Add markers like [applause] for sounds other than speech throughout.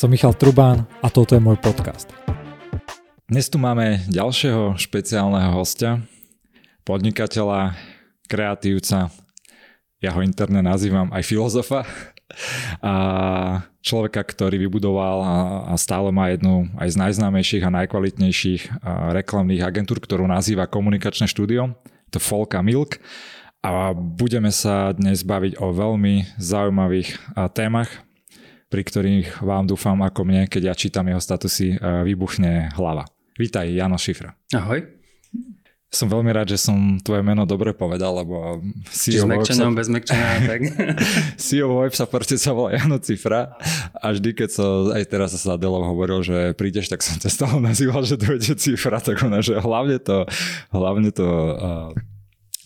Som Michal Trubán a toto je môj podcast. Dnes tu máme ďalšieho špeciálneho hostia, podnikateľa, kreatívca, ja ho interne nazývam aj filozofa, a človeka, ktorý vybudoval a stále má jednu aj z najznámejších a najkvalitnejších reklamných agentúr, ktorú nazýva Komunikačné štúdio, to Folka Milk. A budeme sa dnes baviť o veľmi zaujímavých témach, pri ktorých vám dúfam ako mne, keď ja čítam jeho statusy, vybuchne hlava. Vítaj, Jano Šifra. Ahoj. Som veľmi rád, že som tvoje meno dobre povedal, lebo CEO S sa... bez tak. CEO Web sa proste sa volá Jano Cifra a vždy, keď som aj teraz sa s hovoril, že prídeš, tak som ťa toho nazýval, že dojde Cifra, tak ona, že hlavne to, hlavne to uh,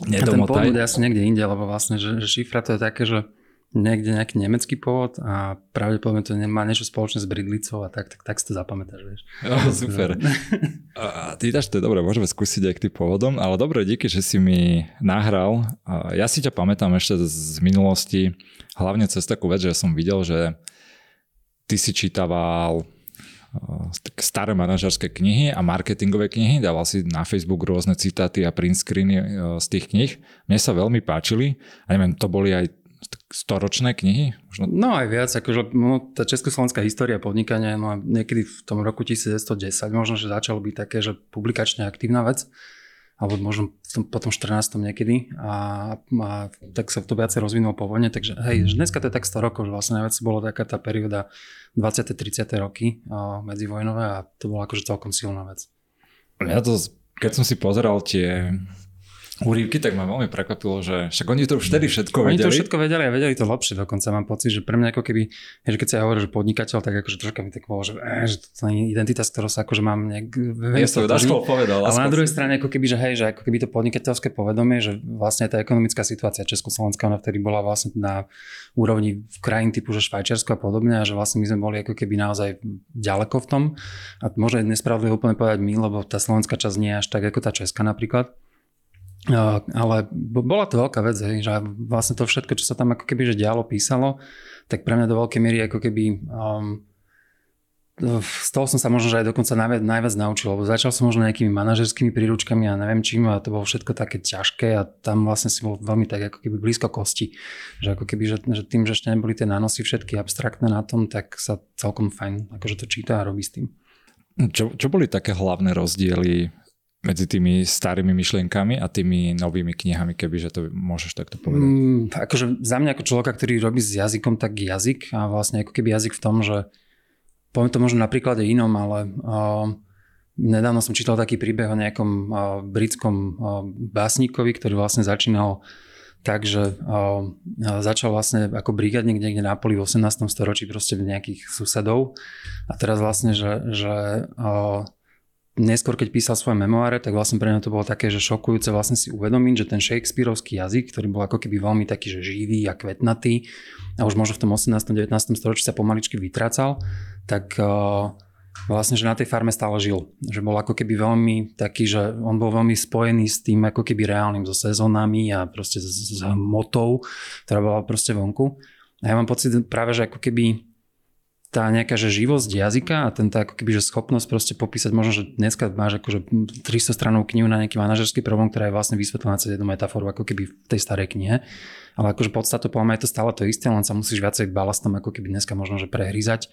nedomotaj. A ten pôvod je asi niekde inde, lebo vlastne, že, že šifra to je také, že niekde nejaký nemecký pôvod a pravdepodobne to nemá niečo spoločné s bridlicou a tak, tak, tak si to zapamätáš, vieš. [laughs] Oh, super. [laughs] a ty dáš, to dobré, môžeme skúsiť aj k tým pôvodom, ale dobre, díky, že si mi nahral. Ja si ťa pamätám ešte z minulosti, hlavne cez takú vec, že som videl, že ty si čítaval staré manažerské knihy a marketingové knihy, dával si na Facebook rôzne citáty a print screeny z tých knih. Mne sa veľmi páčili a neviem, to boli aj storočné knihy? Možno... No aj viac, akože no, tá československá história podnikania, no niekedy v tom roku 1910 možno, že začalo byť také, že publikačne aktívna vec, alebo možno v tom, potom 14. niekedy a, a tak sa to viacej rozvinulo po vojne, takže hej, že dneska to je tak 100 rokov, že vlastne najviac bolo taká tá perióda 20. 30. roky a, medzivojnové a to bola akože celkom silná vec. Ja to, keď som si pozeral tie úrivky, tak ma veľmi prekvapilo, že však oni to vtedy všetko vedeli. Oni to všetko vedeli a vedeli to lepšie dokonca. Mám pocit, že pre mňa ako keby, že keď sa ja hovorím, že podnikateľ, tak akože troška mi tak bolo, že, eh, že to nie je identita, z ktorou sa akože mám nejak... Ja som to povedal. Ale na druhej strane ako keby, že hej, že ako keby to podnikateľské povedomie, že vlastne tá ekonomická situácia Československá, ona vtedy bola vlastne na úrovni v krajín typu, že Švajčiarsko a podobne a že vlastne my sme boli ako keby naozaj ďaleko v tom. A môže nespravodlivo úplne povedať my, lebo tá slovenská časť nie je až tak ako tá česká napríklad. Ale bola to veľká vec, hej, že vlastne to všetko, čo sa tam ako keby že dialo, písalo, tak pre mňa do veľkej miery ako keby um, z toho som sa možno že aj dokonca najviac, najviac naučil, lebo začal som možno nejakými manažerskými príručkami a neviem čím a to bolo všetko také ťažké a tam vlastne si bol veľmi tak ako keby blízko kosti. Že ako keby, že, že tým, že ešte neboli tie nánosy všetky abstraktné na tom, tak sa celkom fajn akože to číta a robí s tým. Čo, čo boli také hlavné rozdiely medzi tými starými myšlienkami a tými novými knihami, kebyže to môžeš takto povedať? Mm, akože za mňa ako človeka, ktorý robí s jazykom, tak jazyk a vlastne ako keby jazyk v tom, že poviem to možno na príklade inom, ale uh, nedávno som čítal taký príbeh o nejakom uh, britskom uh, básnikovi, ktorý vlastne začínal tak, že začal vlastne ako brigadník niekde na poli v 18. storočí proste v nejakých susedov a teraz vlastne, že, že neskôr, keď písal svoje memoáre, tak vlastne pre mňa to bolo také, že šokujúce vlastne si uvedomiť, že ten Shakespeareovský jazyk, ktorý bol ako keby veľmi taký, že živý a kvetnatý a už možno v tom 18. 19. storočí sa pomaličky vytrácal, tak uh, vlastne, že na tej farme stále žil. Že bol ako keby veľmi taký, že on bol veľmi spojený s tým ako keby reálnym, so sezónami a proste s, s motou, ktorá bola proste vonku. A ja mám pocit práve, že ako keby tá nejaká že živosť jazyka a ten tá ako keby, že schopnosť proste popísať, možno, že dneska máš akože 300 stranov knihu na nejaký manažerský problém, ktorá je vlastne vysvetlená cez jednu metaforu, ako keby v tej starej knihe. Ale akože podstatu poviem, je to stále to isté, len sa musíš viacej balastom ako keby dneska možno, že prehrízať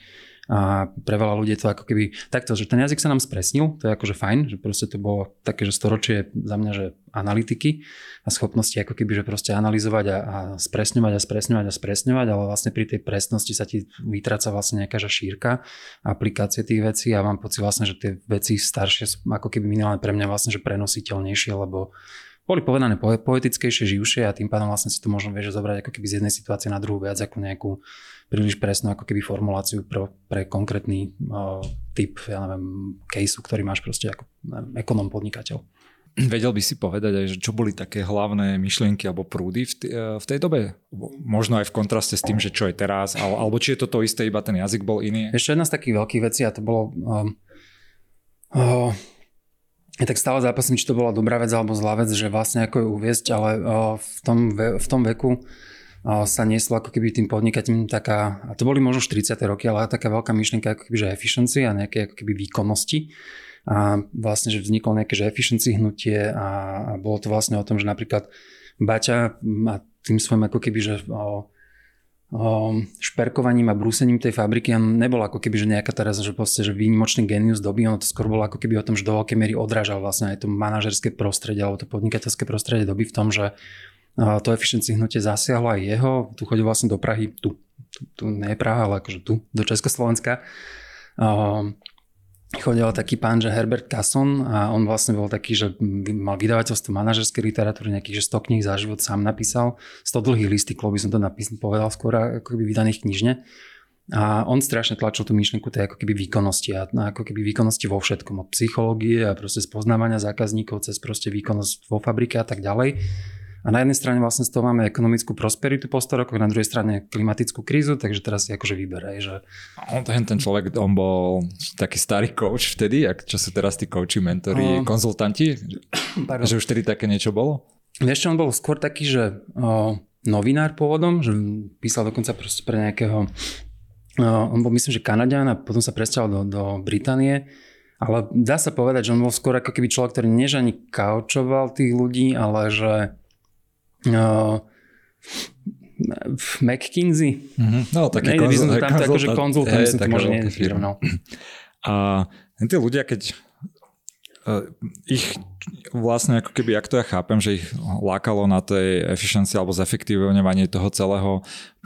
a pre veľa ľudí je to ako keby takto, že ten jazyk sa nám spresnil, to je akože fajn, že proste to bolo také, že storočie za mňa, že analytiky a schopnosti ako keby, že proste analyzovať a, a spresňovať a spresňovať a spresňovať, ale vlastne pri tej presnosti sa ti vytráca vlastne nejaká že šírka aplikácie tých vecí a mám pocit vlastne, že tie veci staršie ako keby minimálne pre mňa vlastne, že prenositeľnejšie, lebo boli povedané poetickejšie, živšie a tým pádom vlastne si to možno vieš zobrať ako keby z jednej situácie na druhú viac ako nejakú príliš presnú ako keby formuláciu pre, pre konkrétny uh, typ, ja neviem, caseu, ktorý máš proste ako neviem, ekonom podnikateľ. Vedel by si povedať aj, že čo boli také hlavné myšlienky alebo prúdy v, t- v tej dobe? Možno aj v kontraste s tým, že čo je teraz, alebo či je to to isté, iba ten jazyk bol iný? Ešte jedna z takých veľkých vecí a to bolo... Um, uh, ja tak stále zápasím, či to bola dobrá vec alebo zlá vec, že vlastne ako ju uviezť, ale uh, v, tom ve- v tom veku sa nieslo ako keby tým podnikateľom taká, a to boli možno 40. roky, ale taká veľká myšlienka ako keby, že efficiency a nejaké ako keby výkonnosti. A vlastne, že vzniklo nejaké že efficiency hnutie a, a bolo to vlastne o tom, že napríklad Baťa a tým svojim ako keby, že o, o, šperkovaním a brúsením tej fabriky on nebol ako keby, že nejaká teraz, že proste, že výnimočný genius doby, ono to skôr bolo ako keby o tom, že do veľkej miery odrážal vlastne aj to manažerské prostredie alebo to podnikateľské prostredie doby v tom, že to efficiency hnutie zasiahlo aj jeho, tu chodil vlastne do Prahy, tu, tu, tu nie je Praha, ale akože tu, do Československa. chodil taký pán, že Herbert Casson a on vlastne bol taký, že mal vydavateľstvo manažerskej literatúry, nejakých, že 100 kníh za život sám napísal, 100 dlhých listíkov by som to napísal, povedal skôr, ako keby vydaných knižne. A on strašne tlačil tú myšlienku tej ako keby výkonnosti a ako keby výkonnosti vo všetkom, od psychológie a proste spoznávania zákazníkov cez proste výkonnosť vo fabrike a tak ďalej. A na jednej strane vlastne z toho máme ekonomickú prosperitu po 100 rokoch, na druhej strane klimatickú krízu, takže teraz si akože vyberaj, že... On, ten, ten človek, on bol taký starý coach vtedy, ak, čo sú teraz tí coachi, mentori, o... konzultanti, [coughs] Pardon. že už vtedy také niečo bolo? Vieš čo, on bol skôr taký, že o, novinár pôvodom, že písal dokonca pre nejakého... O, on bol myslím, že Kanadian a potom sa presťahoval do, do Británie. Ale dá sa povedať, že on bol skôr ako keby človek, ktorý než ani kaučoval tých ľudí, ale že uh, McKinsey. Mm-hmm. No, taký Nejde konzult, tam konzultant, akože konzultant, myslím, to môže nie no. A tí ľudia, keď uh, ich vlastne ako keby, ak to ja chápem, že ich lákalo na tej efficiency alebo zefektívňovanie toho celého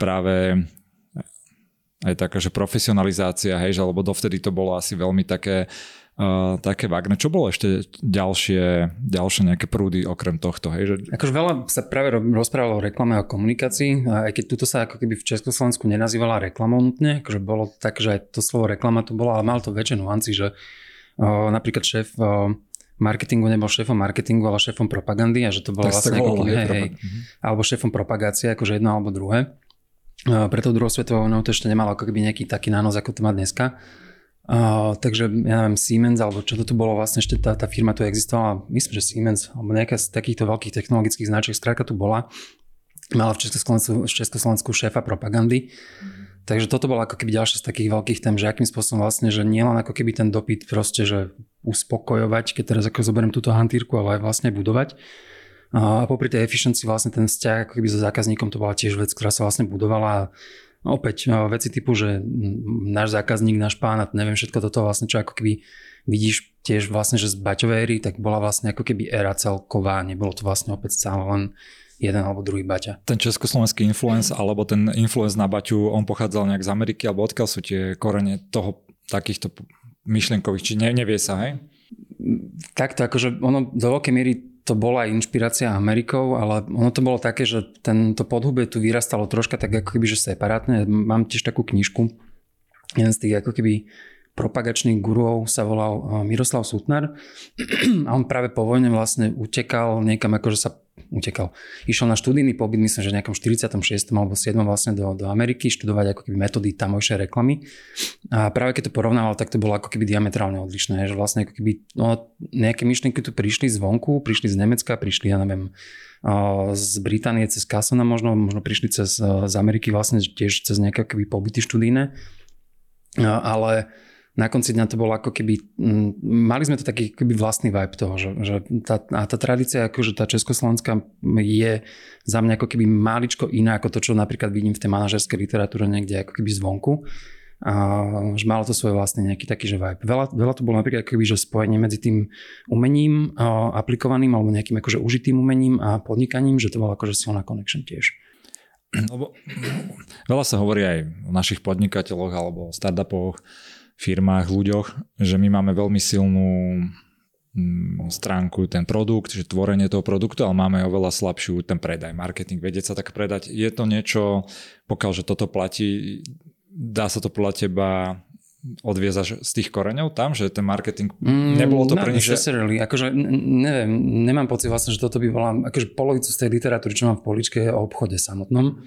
práve aj taká, že profesionalizácia, hej, že lebo dovtedy to bolo asi veľmi také uh, také vágne. Čo bolo ešte ďalšie, ďalšie nejaké prúdy okrem tohto? Hej, že... Akože veľa sa práve rozprávalo o reklame a komunikácii, aj keď tuto sa ako keby v Československu nenazývala reklamou nutne, akože bolo tak, že aj to slovo reklama tu bolo, ale malo to väčšie nuancy, že uh, napríklad šéf uh, marketingu nebol šéfom marketingu, ale šéfom propagandy a že to bolo tak vlastne ako keby, hej, hej, mhm. alebo šéfom propagácie, akože jedno alebo druhé. Uh, preto druhou svetovou vojnou to ešte nemalo ako keby nejaký taký nános, ako to má dneska. Uh, takže ja neviem, Siemens, alebo čo to tu bolo vlastne, ešte tá, tá firma tu existovala, myslím, že Siemens, alebo nejaká z takýchto veľkých technologických značiek, skrátka tu bola, mala v Československu, v Československu šéfa propagandy. Mm. Takže toto bolo ako keby ďalšie z takých veľkých tém, že akým spôsobom vlastne, že nie len ako keby ten dopyt proste, že uspokojovať, keď teraz ako zoberiem túto hantírku, ale aj vlastne budovať. A popri tej efficiency vlastne ten vzťah ako keby so zákazníkom to bola tiež vec, ktorá sa vlastne budovala opäť no, veci typu, že náš zákazník, náš pán a neviem všetko toto vlastne, čo ako keby vidíš tiež vlastne, že z Baťovej éry, tak bola vlastne ako keby éra celková, nebolo to vlastne opäť stále len jeden alebo druhý Baťa. Ten československý influence alebo ten influence na Baťu, on pochádzal nejak z Ameriky alebo odkiaľ sú tie korene toho takýchto myšlienkových, či ne, nevie sa, hej? Takto, akože ono do veľkej miery to bola inšpirácia Amerikou, ale ono to bolo také, že tento podhubie tu vyrastalo troška tak ako keby, že separátne. Mám tiež takú knižku, jeden z tých ako keby propagačných guruov sa volal eh, Miroslav Sutnar [clears throat] a on práve po vojne vlastne utekal niekam, akože sa utekal. Išiel na študijný pobyt, myslím, že v nejakom 46. alebo 7. vlastne do, do Ameriky študovať ako keby metódy tamojšej reklamy. A práve keď to porovnával, tak to bolo ako keby diametrálne odlišné, že vlastne ako keby no, nejaké myšlienky tu prišli zvonku, prišli z Nemecka, prišli, ja neviem, z Británie cez Cassona možno, možno prišli cez, z Ameriky vlastne tiež cez nejaké keby pobyty študijné. Ale na konci dňa to bolo ako keby, m, mali sme to taký keby vlastný vibe toho, že, že tá, a tá tradícia, akože tá československá je za mňa ako keby maličko iná ako to, čo napríklad vidím v tej manažerskej literatúre niekde ako keby zvonku. A, že malo to svoj vlastný nejaký taký, že vibe. Veľa, veľa to bolo napríklad keby, že spojenie medzi tým umením a, aplikovaným alebo nejakým akože užitým umením a podnikaním, že to bolo akože silná connection tiež. Lebo [clears throat] veľa sa hovorí aj o našich podnikateľoch alebo startupoch, firmách, ľuďoch, že my máme veľmi silnú mm, stránku, ten produkt, že tvorenie toho produktu, ale máme oveľa slabšiu ten predaj, marketing, vedieť sa tak predať. Je to niečo, pokiaľ, že toto platí, dá sa to podľa teba odviezaš z tých koreňov tam, že ten marketing, mm, nebolo to mm, pre nich, že... Akože, neviem, nemám pocit vlastne, že toto by bola, akože polovicu z tej literatúry, čo mám v poličke, je o obchode samotnom.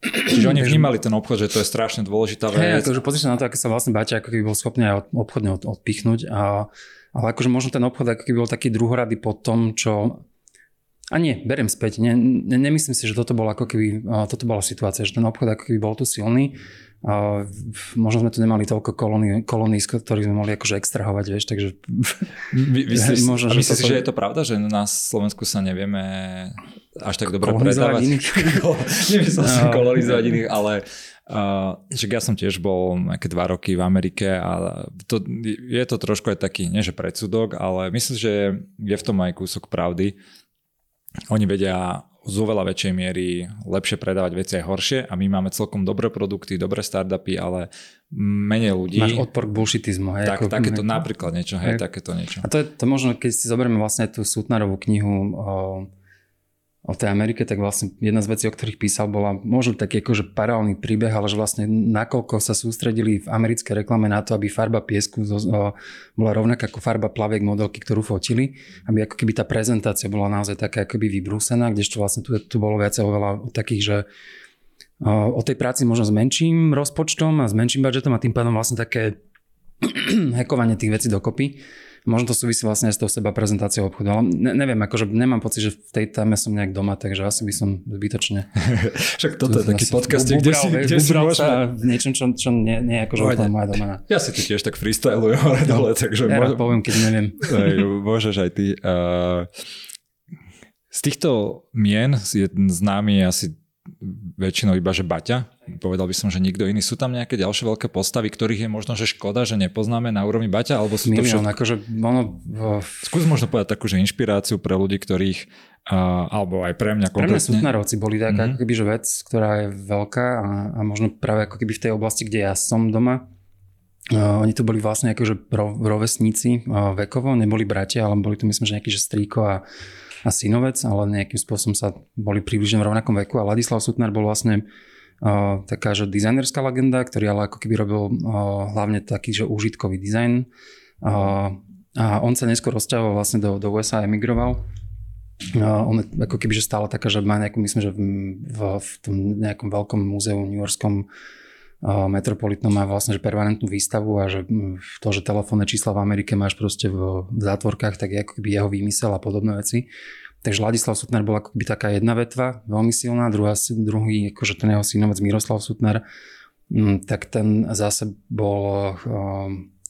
Čiže oni vnímali ten obchod, že to je strašne dôležitá vec. Hey, akože na to, ako sa vlastne Baťa ako keby bol schopný aj obchodne od, odpichnúť. A, ale akože možno ten obchod ako keby bol taký druhorady po tom, čo A nie, beriem späť. Ne, ne, nemyslím si, že toto bola ako keby, toto bola situácia, že ten obchod ako keby bol tu silný. A možno sme tu nemali toľko kolóny, z ktorých sme mohli akože extrahovať, vieš, takže... Vy, myslíš, [laughs] možno, a myslíš toto... že je to pravda, že na Slovensku sa nevieme až tak dobre predávať? Iných. [laughs] Nemyslel som kolonizovať iných, ale Uh, že ja som tiež bol nejaké dva roky v Amerike a to, je to trošku aj taký, nie že predsudok, ale myslím, že je v tom aj kúsok pravdy. Oni vedia z oveľa väčšej miery lepšie predávať veci aj horšie a my máme celkom dobré produkty, dobré startupy, ale menej ľudí. Máš odpor k bullshitizmu. Hej, tak, ako, takéto [laughs] napríklad niečo, hej, hej, takéto niečo. A to je to možno, keď si zoberieme vlastne tú Sutnarovú knihu o o tej Amerike, tak vlastne jedna z vecí, o ktorých písal, bola možno taký akože paralelný príbeh, ale že vlastne nakoľko sa sústredili v americkej reklame na to, aby farba piesku bola rovnaká ako farba plaviek modelky, ktorú fotili, aby ako keby tá prezentácia bola naozaj taká akoby vybrúsená, kdežto vlastne tu, tu bolo viacej oveľa takých, že o tej práci možno s menším rozpočtom a s menším budžetom a tým pádom vlastne také [clears throat] hekovanie tých vecí dokopy. Možno to súvisí vlastne aj s tou seba prezentáciou obchodu, ale ne, neviem, akože nemám pocit, že v tej téme som nejak doma, takže asi by som zbytočne... [laughs] Však toto je taký podcast, kde si, kde si môžeme... v niečom, čo, čo nie, nie akože úplne moja domena. Ja si tu tiež tak freestylujem hore dole, takže... Ja môže... poviem, keď neviem. Môžeš aj ty. Z týchto mien je známy asi väčšinou iba, že Baťa. Povedal by som, že nikto iný. Sú tam nejaké ďalšie veľké postavy, ktorých je možno, že škoda, že nepoznáme na úrovni Baťa? Alebo sú to všetko... akože ono... Skús možno povedať takú, že inšpiráciu pre ľudí, ktorých uh, alebo aj pre mňa konkrétne. Pre mňa Sutnarovci boli taká mm-hmm. ako keby, že vec, ktorá je veľká a, a možno práve ako keby v tej oblasti, kde ja som doma, Uh, oni to boli vlastne akože rovesníci uh, vekovo, neboli bratia, ale boli to myslím, že nejaký že strýko a a synovec, ale nejakým spôsobom sa boli približne v rovnakom veku a Ladislav Sutnar bol vlastne taká, že dizajnerská legenda, ktorý ale ako keby robil hlavne taký, že užitkový dizajn. A on sa neskôr rozťahoval vlastne do, do USA a emigroval. Uh, on je ako keby, že stále taká, že má nejakú, myslím, že v, v, v tom nejakom veľkom múzeu New Yorkskom Metropolitnom má vlastne že permanentnú výstavu a že to, že telefónne čísla v Amerike máš proste v, v zátvorkách, tak je ako keby jeho výmysel a podobné veci. Takže Ladislav Sutnar bol ako keby taká jedna vetva, veľmi silná, druhá, druhý, akože ten jeho synovec Miroslav Sutnar, tak ten zase bol,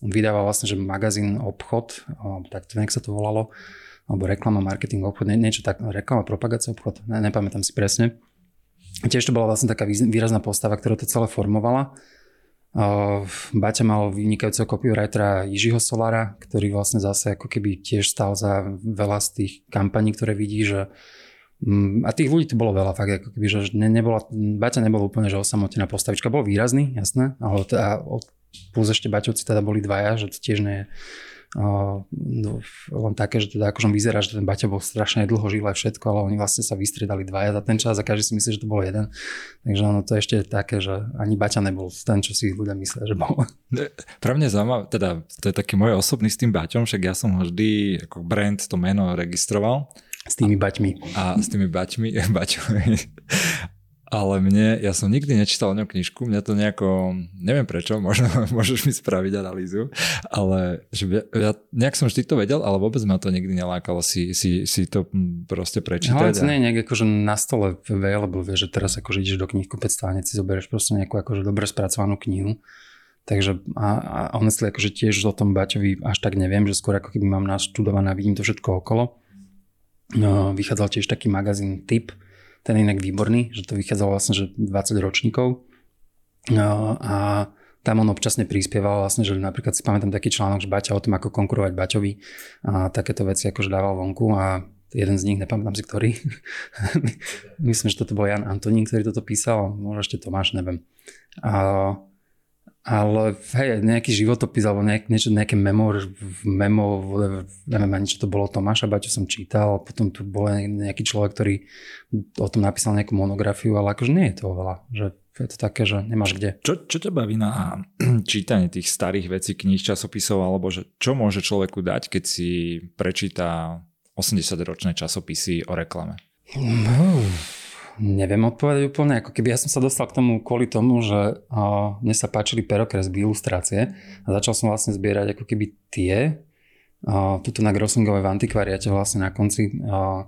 on vydával vlastne, že magazín Obchod, tak to nejak sa to volalo, alebo reklama, marketing, obchod, niečo tak, reklama, propagácia, obchod, ne, nepamätám si presne. Tiež to bola vlastne taká výrazná postava, ktorá to celé formovala. Baťa mal vynikajúceho copywritera Jižiho Solara, ktorý vlastne zase ako keby tiež stal za veľa z tých kampaní, ktoré vidí, že mm, a tých ľudí tu bolo veľa, fakt, ako keby, že ne, nebola, Baťa nebol úplne že osamotená postavička, bol výrazný, jasné, ale teda, plus ešte Baťovci teda boli dvaja, že to tiež nie je no, len také, že teda akože vyzerá, že ten Baťa bol strašne dlho žil aj všetko, ale oni vlastne sa vystriedali dvaja za ten čas a každý si myslí, že to bol jeden. Takže ono to ešte je také, že ani Baťa nebol ten, čo si ľudia myslia, že bol. Pre mňa zaujímavé, teda to je taký môj osobný s tým Baťom, však ja som ho vždy ako brand to meno registroval. S tými baťmi. A s tými baťmi, [laughs] baťmi ale mne, ja som nikdy nečítal o ňom knižku, mňa to nejako, neviem prečo, [laughs] možno môžeš mi spraviť analýzu, ale že ja, ja nejak som vždy to vedel, ale vôbec ma to nikdy nelákalo si, si, si to proste prečítať. Ale to nie je nejak akože na stole available, vieš, že teraz akože ideš do a hneď si zoberieš proste nejakú akože dobre spracovanú knihu. Takže a, a honestly, akože tiež o tom Baťovi až tak neviem, že skôr ako keby mám naštudované a vidím to všetko okolo. No, vychádzal tiež taký magazín Typ, ten je inak výborný, že to vychádzalo vlastne, že 20 ročníkov. No, a tam on občasne prispieval vlastne, že napríklad si pamätám taký článok, že Baťa o tom, ako konkurovať Baťovi a takéto veci akože dával vonku a jeden z nich, nepamätám si ktorý. [laughs] Myslím, že toto bol Jan Antonín, ktorý toto písal, možno ešte Tomáš, neviem. A ale hej, nejaký životopis alebo nejak, niečo, nejaké memo, memo, neviem ani čo to bolo Tomáša čo som čítal, potom tu bol nejaký človek, ktorý o tom napísal nejakú monografiu, ale akože nie je to veľa, že je to také, že nemáš kde. Čo, čo ťa baví na [clears throat] čítanie tých starých vecí, kníh, časopisov, alebo že čo môže človeku dať, keď si prečíta 80-ročné časopisy o reklame? No, Neviem odpovedať úplne, ako keby ja som sa dostal k tomu kvôli tomu, že uh, mne sa páčili perokresby, ilustrácie a začal som vlastne zbierať ako keby tie, uh, tuto na Grossingovej v antikvariate vlastne na konci uh,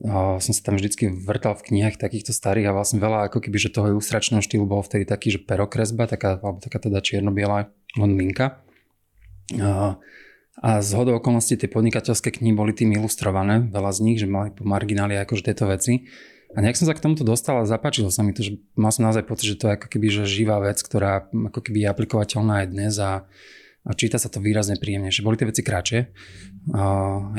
uh, som sa tam vždycky vrtal v knihách takýchto starých a vlastne veľa ako keby, že toho ilustračného štýlu bol vtedy taký, že perokresba, taká, alebo taká teda čierno-biela len linka. Uh, a z hodou okolností tie podnikateľské knihy boli tým ilustrované, veľa z nich, že mali po margináli akože tieto veci. A nejak som sa k tomuto dostal a zapáčilo sa mi to, že mal som naozaj pocit, že to je ako keby že živá vec, ktorá ako keby je aplikovateľná aj dnes a, a číta sa to výrazne príjemnejšie. Boli tie veci kratšie,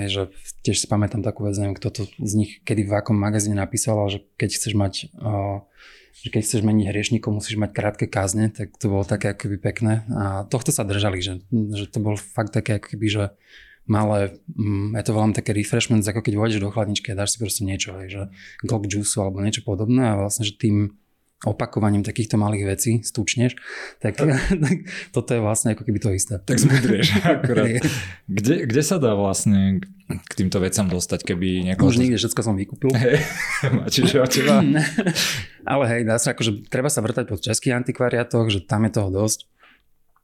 je, že tiež si pamätám takú vec, neviem, kto to z nich kedy v akom magazíne napísal, že keď chceš mať a, že keď chceš meniť hriešnikov, musíš mať krátke kázne, tak to bolo také akoby pekné. A tohto sa držali, že, že to bol fakt také akoby, že malé, mm, ja to volám také refreshment, ako keď vôjdeš do chladničky a dáš si proste niečo, hej, že glok juice alebo niečo podobné a vlastne, že tým opakovaním takýchto malých vecí stúčneš, tak, [laughs] tak toto je vlastne ako keby to isté. Tak zmudrieš [laughs] akurát. kde, kde sa dá vlastne k týmto vecam dostať, keby niekoho... Už nikde, všetko som vykúpil. [laughs] Čiže teba. Ale hej, dá sa akože, treba sa vrtať po českých antikvariátoch, že tam je toho dosť.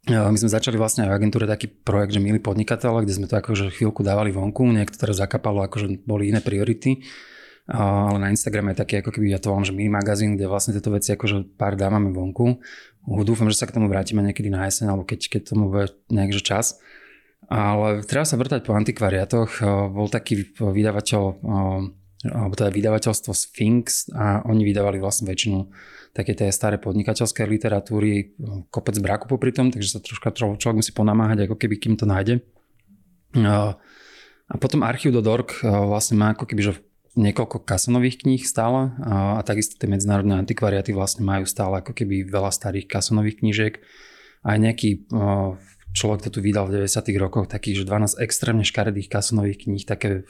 My sme začali vlastne aj v agentúre taký projekt, že milí podnikateľ, kde sme to akože chvíľku dávali vonku, niekto teraz zakapalo, akože boli iné priority. Ale na Instagrame je taký, ako keby ja to volám, že mini magazín, kde vlastne tieto veci akože pár dávame vonku. Dúfam, že sa k tomu vrátime niekedy na jeseň, alebo keď, keď tomu bude nejakže čas. Ale treba sa vrtať po antikvariatoch. Bol taký vydavateľ, alebo teda vydavateľstvo Sphinx a oni vydávali vlastne väčšinu také tie staré podnikateľské literatúry, kopec braku popri tom, takže sa troška človek musí ponamáhať, ako keby kým to nájde. A potom Archiv.org vlastne má ako keby, že niekoľko kasonových kníh stále a, a takisto tie medzinárodné antikvariaty vlastne majú stále ako keby veľa starých kasonových knížiek. Aj nejaký človek to tu vydal v 90 rokoch, takých, že 12 extrémne škaredých kasonových kníh, také,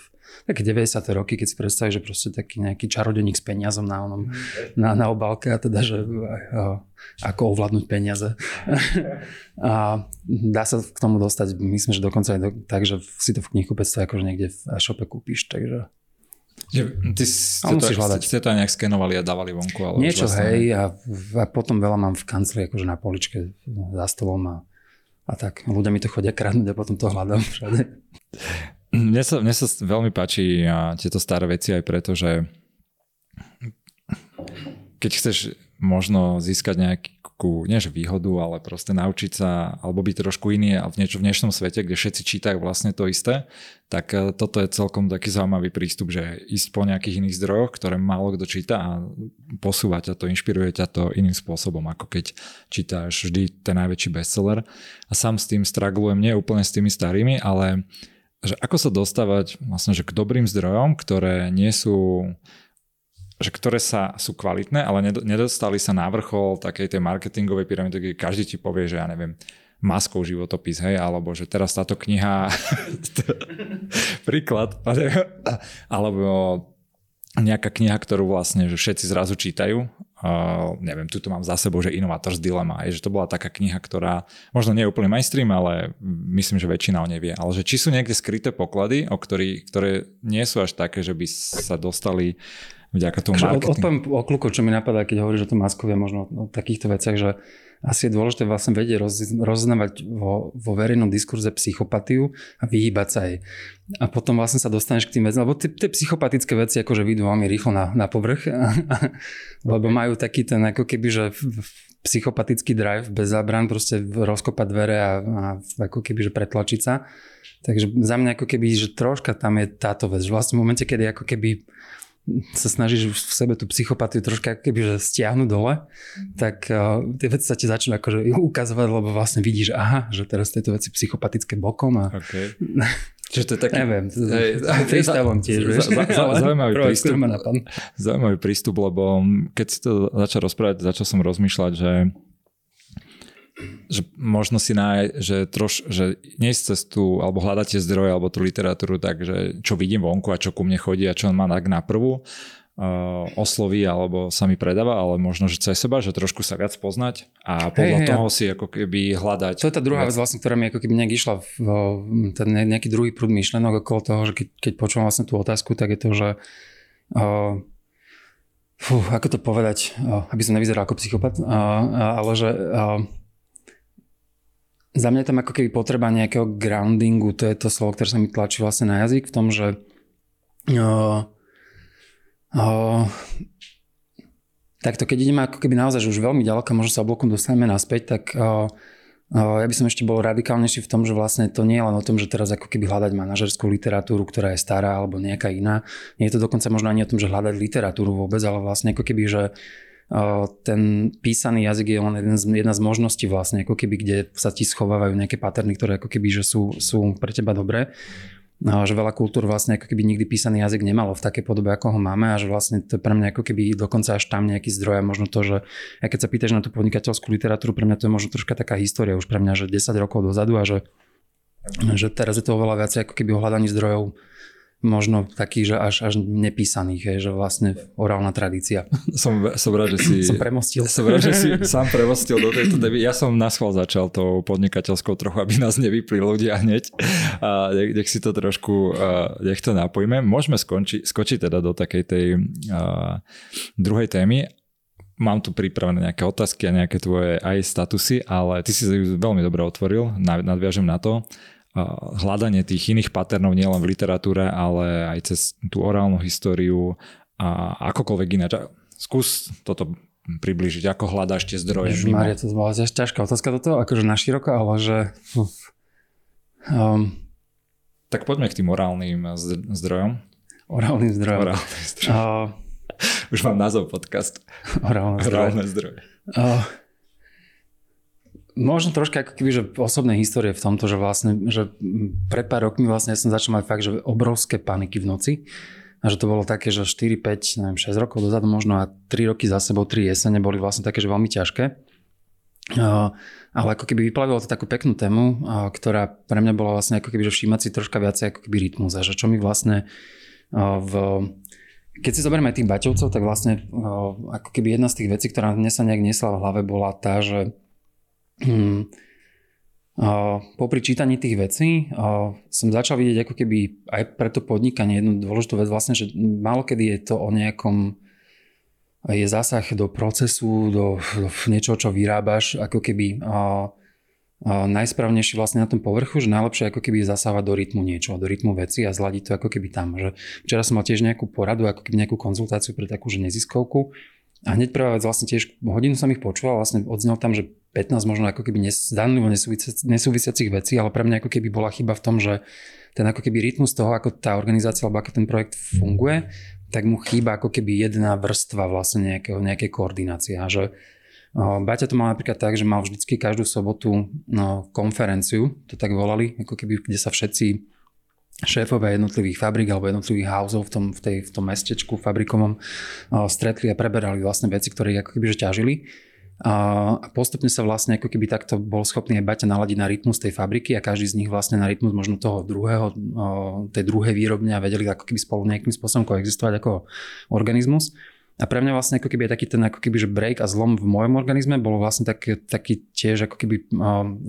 také 90 roky, keď si predstavíš, že proste taký nejaký čarodeník s peniazom na, onom, na, na obálke a teda, že a, ako ovládnuť peniaze. [laughs] a dá sa k tomu dostať, myslím, že dokonca aj do, tak, že si to v knihkupectve akože niekde v e-shope kúpiš, takže že ty ste to, hľadať. ste to aj nejak skenovali a dávali vonku? Ale Niečo, vlastne... hej, a, a potom veľa mám v kancli, akože na poličke za stolom a a tak. Ľudia mi to chodia kradnúť a potom to hľadám všade. Mne sa, mne sa veľmi páči tieto staré veci aj preto, že keď chceš možno získať nejakú, nie že výhodu, ale proste naučiť sa, alebo byť trošku iný a v niečo v dnešnom svete, kde všetci čítajú vlastne to isté, tak e, toto je celkom taký zaujímavý prístup, že ísť po nejakých iných zdrojoch, ktoré málo kto číta a posúvať ťa to, inšpiruje ťa to iným spôsobom, ako keď čítáš vždy ten najväčší bestseller. A sám s tým straglujem, nie úplne s tými starými, ale že ako sa dostávať vlastne že k dobrým zdrojom, ktoré nie sú že ktoré sa, sú kvalitné, ale nedostali sa na vrchol takej tej marketingovej pyramidy, kde každý ti povie, že ja neviem, maskou životopis, hej, alebo že teraz táto kniha, [laughs] príklad, alebo nejaká kniha, ktorú vlastne že všetci zrazu čítajú. Uh, neviem, tuto mám za sebou, že Innovators Dilemma, je, že to bola taká kniha, ktorá možno nie je úplne mainstream, ale myslím, že väčšina o nej vie. Ale že či sú niekde skryté poklady, o ktorý, ktoré nie sú až také, že by sa dostali vďaka tomu marketingu. Odpoviem o kluku, čo mi napadá, keď hovoríš o tom maskovia, možno o takýchto veciach, že asi je dôležité vlastne vedieť roz, roznávať vo, vo verejnom diskurze psychopatiu a vyhýbať sa jej. A potom vlastne sa dostaneš k tým veciam, lebo tie, tie psychopatické veci akože vidú veľmi rýchlo na, na povrch, [laughs] lebo majú taký ten ako keby, že psychopatický drive bez zábran, proste rozkopať dvere a, a ako keby, že pretlačiť sa. Takže za mňa ako keby, že troška tam je táto vec, že vlastne v momente, kedy ako keby sa snažíš v sebe tú psychopatiu troška keby že stiahnuť dole, tak uh, tie veci sa ti začnú akože ukazovať, lebo vlastne vidíš, aha, že teraz tieto veci psychopatické bokom a... Okay. [laughs] Čiže to je taký... Neviem, prístavom tiež, vieš. Zaujímavý prístup. Zaujímavý prístup, lebo keď si to začal rozprávať, začal som rozmýšľať, že že možno si náj, že troš, že nejsť cestu, alebo hľadáte zdroje, alebo tú literatúru tak, že čo vidím vonku a čo ku mne chodí a čo on má tak na prvú, uh, osloví alebo sa mi predáva, ale možno, že cez seba, že trošku sa viac poznať a podľa hey, toho hey, si ako keby hľadať. To je tá druhá vec vlastne, ktorá mi ako keby nejak išla v, ten nejaký druhý prúd myšlenok okolo toho, že keď, keď počúvam vlastne tú otázku, tak je to, že uh, fú, ako to povedať, uh, aby som nevyzeral ako psychopat, uh, uh, ale že uh, za mňa tam ako keby potreba nejakého groundingu, to je to slovo, ktoré sa mi tlačí vlastne na jazyk, v tom, že uh, Uh, takto, keď ideme ako keby naozaj už veľmi ďaleko, možno sa oblokom dostaneme naspäť, tak uh, ja by som ešte bol radikálnejší v tom, že vlastne to nie je len o tom, že teraz ako keby hľadať manažerskú literatúru, ktorá je stará alebo nejaká iná. Nie je to dokonca možno ani o tom, že hľadať literatúru vôbec, ale vlastne ako keby, že ten písaný jazyk je len jeden z, jedna z možností vlastne, ako keby, kde sa ti schovávajú nejaké paterny, ktoré ako keby, že sú, sú pre teba dobré. No, že veľa kultúr vlastne ako keby nikdy písaný jazyk nemalo v takej podobe, ako ho máme a že vlastne to je pre mňa ako keby dokonca až tam nejaký zdroj a možno to, že aj keď sa pýtaš na tú podnikateľskú literatúru, pre mňa to je možno troška taká história už pre mňa, že 10 rokov dozadu a že, že teraz je to oveľa viac ako keby o hľadaní zdrojov možno takých, že až, až nepísaných, je, že vlastne orálna tradícia. [laughs] Som, som rád, že si... som premostil. Som rád, že si [laughs] sám premostil do tejto témy. Ja som na schvál začal tou podnikateľskou trochu, aby nás nevypli ľudia hneď. A nech, nech si to trošku, nech to napojme. Môžeme skonči, skočiť teda do takej tej uh, druhej témy. Mám tu pripravené nejaké otázky a nejaké tvoje aj statusy, ale ty si veľmi dobre otvoril, nadviažem na to hľadanie tých iných paternov nielen v literatúre, ale aj cez tú orálnu históriu a akokoľvek ináč. Skús toto približiť, ako hľadáš tie zdroje. Ježiš, Maria, to bola ťažká otázka toto, akože na široko, ale že... Um, tak poďme k tým orálnym zdrojom. Orálnym zdrojom. Orálnym zdrojom. Uh, Už mám názov podcast. Orálne zdroje. Orálne zdroje. Uh, Možno troška ako keby, že osobné histórie v tomto, že vlastne, že pred pár rokmi vlastne ja som začal mať fakt, že obrovské paniky v noci. A že to bolo také, že 4, 5, neviem, 6 rokov dozadu možno a 3 roky za sebou, 3 jesene boli vlastne také, že veľmi ťažké. Ale ako keby vyplavilo to takú peknú tému, ktorá pre mňa bola vlastne ako keby, že všímať si troška viacej ako keby rytmus a že čo mi vlastne uh, v keď si zoberieme tých baťovcov, tak vlastne ako keby jedna z tých vecí, ktorá mne sa nejak nesla v hlave, bola tá, že popri čítaní tých vecí som začal vidieť ako keby aj pre to podnikanie jednu dôležitú vec vlastne, že málo kedy je to o nejakom je zásah do procesu, do, do niečoho, čo vyrábaš, ako keby uh, uh, najsprávnejšie vlastne na tom povrchu, že najlepšie ako keby zasávať do rytmu niečo, do rytmu veci a zladiť to ako keby tam. Že včera som mal tiež nejakú poradu, ako keby nejakú konzultáciu pre takú že neziskovku a hneď prvá vec vlastne tiež hodinu som ich počúval, vlastne odznel tam, že 15 možno ako keby zdanlivo nesúvisiacich vecí, ale pre mňa ako keby bola chyba v tom, že ten ako keby rytmus toho, ako tá organizácia alebo ako ten projekt funguje, tak mu chýba ako keby jedna vrstva vlastne nejakého, nejakej koordinácie. A že Baťa to mal napríklad tak, že mal vždycky každú sobotu no, konferenciu, to tak volali, ako keby, kde sa všetci šéfové jednotlivých fabrik alebo jednotlivých houseov v tom, v, tej, v tom mestečku fabrikovom stretli a preberali vlastne veci, ktoré ako keby že ťažili a postupne sa vlastne ako keby takto bol schopný aj Baťa naladiť na rytmus tej fabriky a každý z nich vlastne na rytmus možno toho druhého, tej druhej výrobne a vedeli ako keby spolu nejakým spôsobom koexistovať ako organizmus. A pre mňa vlastne ako keby taký ten ako keby, že break a zlom v mojom organizme bolo vlastne taký, taký tiež ako keby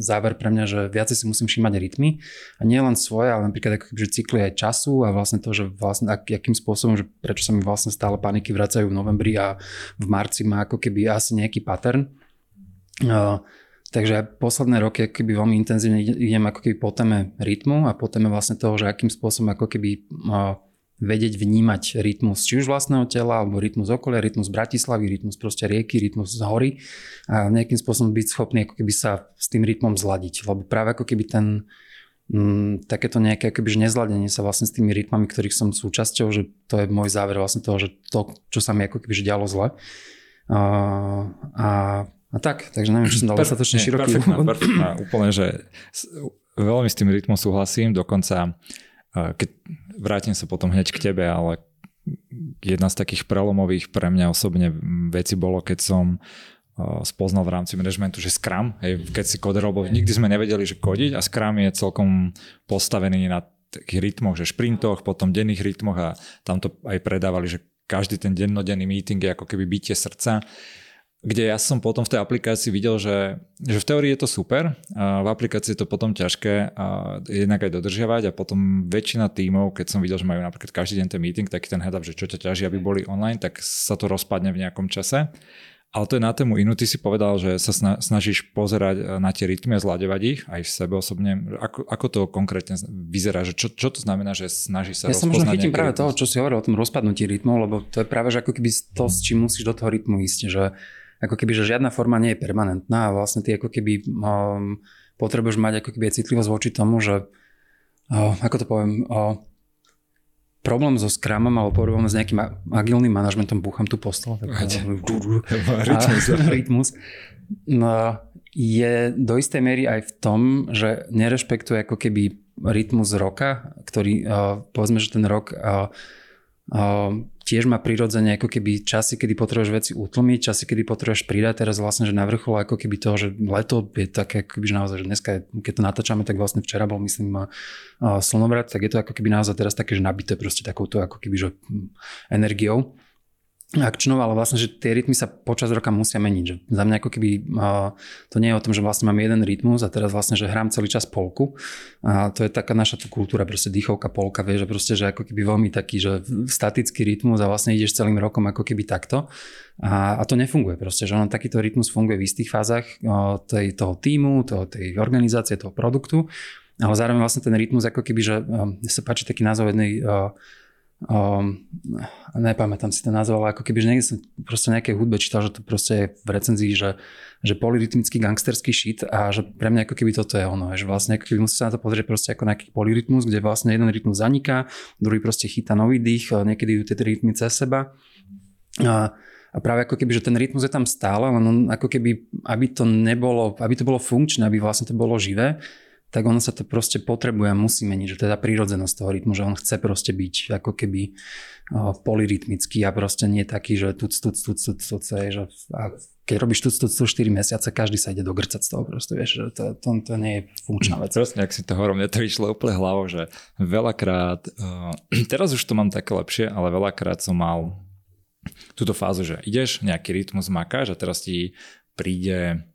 záver pre mňa, že viacej si musím všímať rytmy a nie len svoje, ale napríklad ako keby, že cykly aj času a vlastne to, že vlastne ak, akým spôsobom, že prečo sa mi vlastne stále paniky vracajú v novembri a v marci má ako keby asi nejaký pattern. Uh, Takže posledné roky keby veľmi intenzívne idem ako keby po téme rytmu a po téme vlastne toho, že akým spôsobom ako keby uh, vedieť vnímať rytmus či už vlastného tela, alebo rytmus okolia, rytmus Bratislavy, rytmus proste rieky, rytmus z hory a nejakým spôsobom byť schopný ako keby sa s tým rytmom zladiť. Lebo práve ako keby ten mm, takéto nejaké akoby, nezladenie sa vlastne s tými rytmami, ktorých som súčasťou, že to je môj záver vlastne toho, že to, čo sa mi ako keby dialo zle. Uh, a, a tak, takže neviem, či som dal dostatočne široký. Perfektná, perfektná, úplne, že veľmi s tým rytmom súhlasím, dokonca keď vrátim sa potom hneď k tebe, ale jedna z takých prelomových pre mňa osobne veci bolo, keď som spoznal v rámci managementu, že Scrum, hej, keď si koder, lebo nikdy sme nevedeli, že kodiť a Scrum je celkom postavený na takých rytmoch, že šprintoch, potom denných rytmoch a tam to aj predávali, že každý ten dennodenný meeting je ako keby bytie srdca kde ja som potom v tej aplikácii videl, že, že v teórii je to super, a v aplikácii je to potom ťažké a jednak aj dodržiavať a potom väčšina tímov, keď som videl, že majú napríklad každý deň ten meeting, taký ten head up, že čo ťa ťaží, aby boli online, tak sa to rozpadne v nejakom čase. Ale to je na tému inú. Ty si povedal, že sa snažíš pozerať e, na tie rytmy a zľadevať ich aj v sebe osobne. Ako, ako to konkrétne vyzerá? Že čo, čo to znamená, že snaží sa Ja sa možno chytím práve rytmus? toho, čo si hovoril o tom rozpadnutí rytmu, lebo to je práve že ako keby to, s čím musíš do toho rytmu ísť. Že ako keby, že žiadna forma nie je permanentná a vlastne ty ako keby um, potrebuješ mať ako keby citlivosť voči tomu, že uh, ako to poviem, uh, problém so Scrumom alebo problém s nejakým agilným manažmentom, búcham tu postol. [laughs] rytmus. [laughs] rytmus. No, je do istej miery aj v tom, že nerešpektuje ako keby rytmus roka, ktorý, povedzme, že ten rok tiež má prirodzene ako keby časy, kedy potrebuješ veci utlmiť, časy, kedy potrebuješ pridať. Teraz vlastne, že na vrchol ako keby toho, že leto je také, ako keby, že naozaj, že dneska, keď to natáčame, tak vlastne včera bol, myslím, slnovrat, tak je to ako keby naozaj teraz také, že nabité proste takouto ako keby, že hm, energiou akčnou, ale vlastne, že tie rytmy sa počas roka musia meniť. Že za mňa ako keby uh, to nie je o tom, že vlastne mám jeden rytmus a teraz vlastne, že hrám celý čas polku. A to je taká naša tu kultúra, proste dýchovka, polka, vie, že proste, že ako keby veľmi taký, že statický rytmus a vlastne ideš celým rokom ako keby takto. A, a to nefunguje proste, že on takýto rytmus funguje v istých fázach uh, tej, toho týmu, toho, tej organizácie, toho produktu, ale zároveň vlastne ten rytmus ako keby, že uh, sa páči taký názov jednej uh, um, nepamätám si ten názov, ale ako keby, že niekde som proste nejakej hudbe čítal, že to proste je v recenzii, že, že polyrytmický gangsterský shit a že pre mňa ako keby toto je ono, že vlastne ako keby musí sa na to pozrieť proste ako nejaký polyrytmus, kde vlastne jeden rytmus zaniká, druhý proste chytá nový dých, niekedy idú tie rytmy cez seba. A, a práve ako keby, že ten rytmus je tam stále, len ako keby, aby to nebolo, aby to bolo funkčné, aby vlastne to bolo živé, tak ono sa to proste potrebuje a musí meniť, že teda prírodzenosť toho rytmu, že on chce proste byť ako keby uh, polyrytmický a proste nie taký, že tuc, tuc, tuc, tuc, tuc, že a keď robíš tuc, tuc, tuc 4 mesiace, každý sa ide dogrcať z toho proste, vieš, že to, to, to nie je funkčná vec. Presne, ak si to hovorím, mne to išlo úplne hlavou, že veľakrát, uh, [clears throat] teraz už to mám také lepšie, ale veľakrát som mal túto fázu, že ideš, nejaký rytmus makáš a teraz ti príde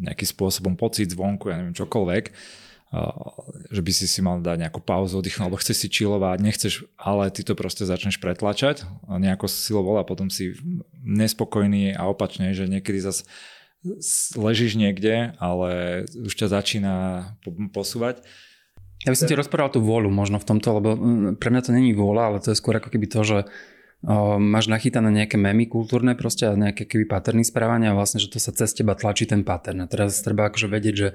nejakým spôsobom pocit zvonku, ja neviem, čokoľvek že by si si mal dať nejakú pauzu, oddychnúť, alebo chceš si čilovať, nechceš, ale ty to proste začneš pretlačať nejako silovou a potom si nespokojný a opačne, že niekedy zase ležíš niekde, ale už ťa začína posúvať. Ja by som ti rozprával tú vôľu možno v tomto, lebo mm, pre mňa to není vôľa, ale to je skôr ako keby to, že o, máš nachytané nejaké memy kultúrne proste a nejaké keby paterny správania a vlastne, že to sa cez teba tlačí ten pattern. A teraz treba akože vedieť, že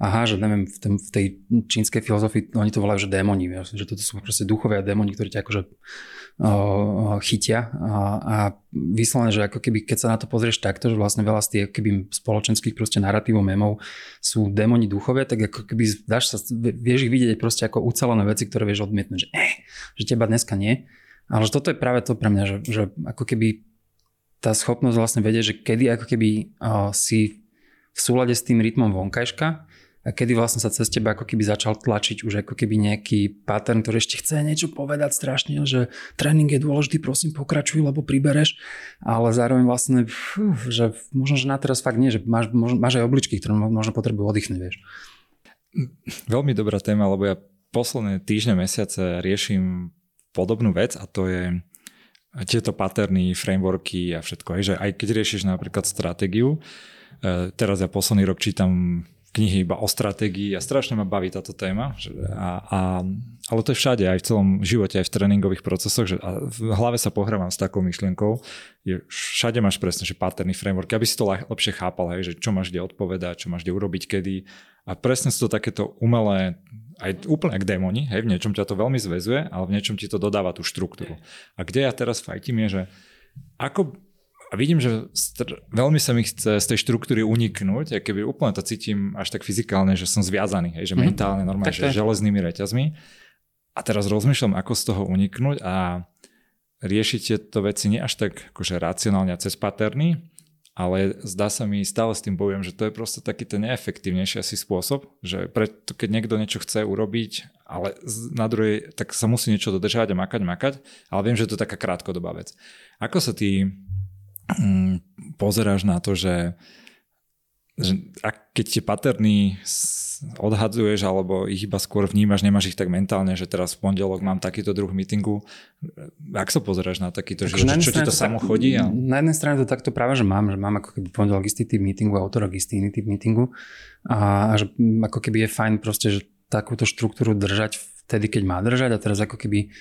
aha, že neviem, v, tom, v tej čínskej filozofii oni to volajú, že démoni, že toto sú proste duchovia démoni, ktorí ťa akože o, chytia a, a vyslovene, že ako keby, keď sa na to pozrieš takto, že vlastne veľa z tých keby spoločenských proste narratívov memov sú démoni duchovia, tak ako keby dáš sa, vieš ich vidieť proste ako ucelené veci, ktoré vieš odmietnúť, že, eh, že teba dneska nie ale toto je práve to pre mňa, že, že ako keby tá schopnosť vlastne vedieť, že kedy ako keby uh, si v súlade s tým rytmom vonkajška a kedy vlastne sa cez teba ako keby začal tlačiť už ako keby nejaký pattern, ktorý ešte chce niečo povedať strašne, že tréning je dôležitý, prosím pokračuj, lebo pribereš, ale zároveň vlastne, fú, že možno, že na teraz fakt nie, že máš, máš aj obličky, ktoré možno potrebujú oddychnúť, vieš. Veľmi dobrá téma, lebo ja posledné týždne, mesiace riešim podobnú vec a to je tieto paterny, frameworky a všetko. Hej, že aj keď riešiš napríklad stratégiu, e, teraz ja posledný rok čítam knihy iba o stratégii a strašne ma baví táto téma. A, a, ale to je všade, aj v celom živote, aj v tréningových procesoch. Že, a v hlave sa pohrávam s takou myšlienkou. Je, všade máš presne, že paterný framework, aby si to lepšie chápal, hej, že čo máš kde odpovedať, čo máš kde urobiť, kedy. A presne sú to takéto umelé aj úplne ak démoni, hej, v niečom ťa to veľmi zväzuje, ale v niečom ti to dodáva tú štruktúru. A kde ja teraz fajtím je, že ako a vidím, že str- veľmi sa mi chce z tej štruktúry uniknúť, a keby úplne to cítim až tak fyzikálne, že som zviazaný, hej, že mm. mentálne, normálne, tak, že železnými reťazmi. A teraz rozmýšľam, ako z toho uniknúť a riešiť tieto veci nie až tak akože racionálne a cez paterny, ale zdá sa mi, stále s tým bojujem, že to je proste taký ten neefektívnejší asi spôsob, že preto, keď niekto niečo chce urobiť, ale na druhej, tak sa musí niečo dodržať a makať, makať, ale viem, že to je taká krátkodobá vec. Ako sa ty pozeráš na to, že, že ak, keď tie paterny odhadzuješ, alebo ich iba skôr vnímaš, nemáš ich tak mentálne, že teraz v pondelok mám takýto druh meetingu. Ak sa pozeráš na takýto tak život, čo ti to samo tak, chodí? A... Na jednej strane to takto práve, že mám, že mám ako keby pondelok istý typ meetingu a autorok istý iný typ meetingu a, a že ako keby je fajn proste, že takúto štruktúru držať vtedy, keď má držať a teraz ako keby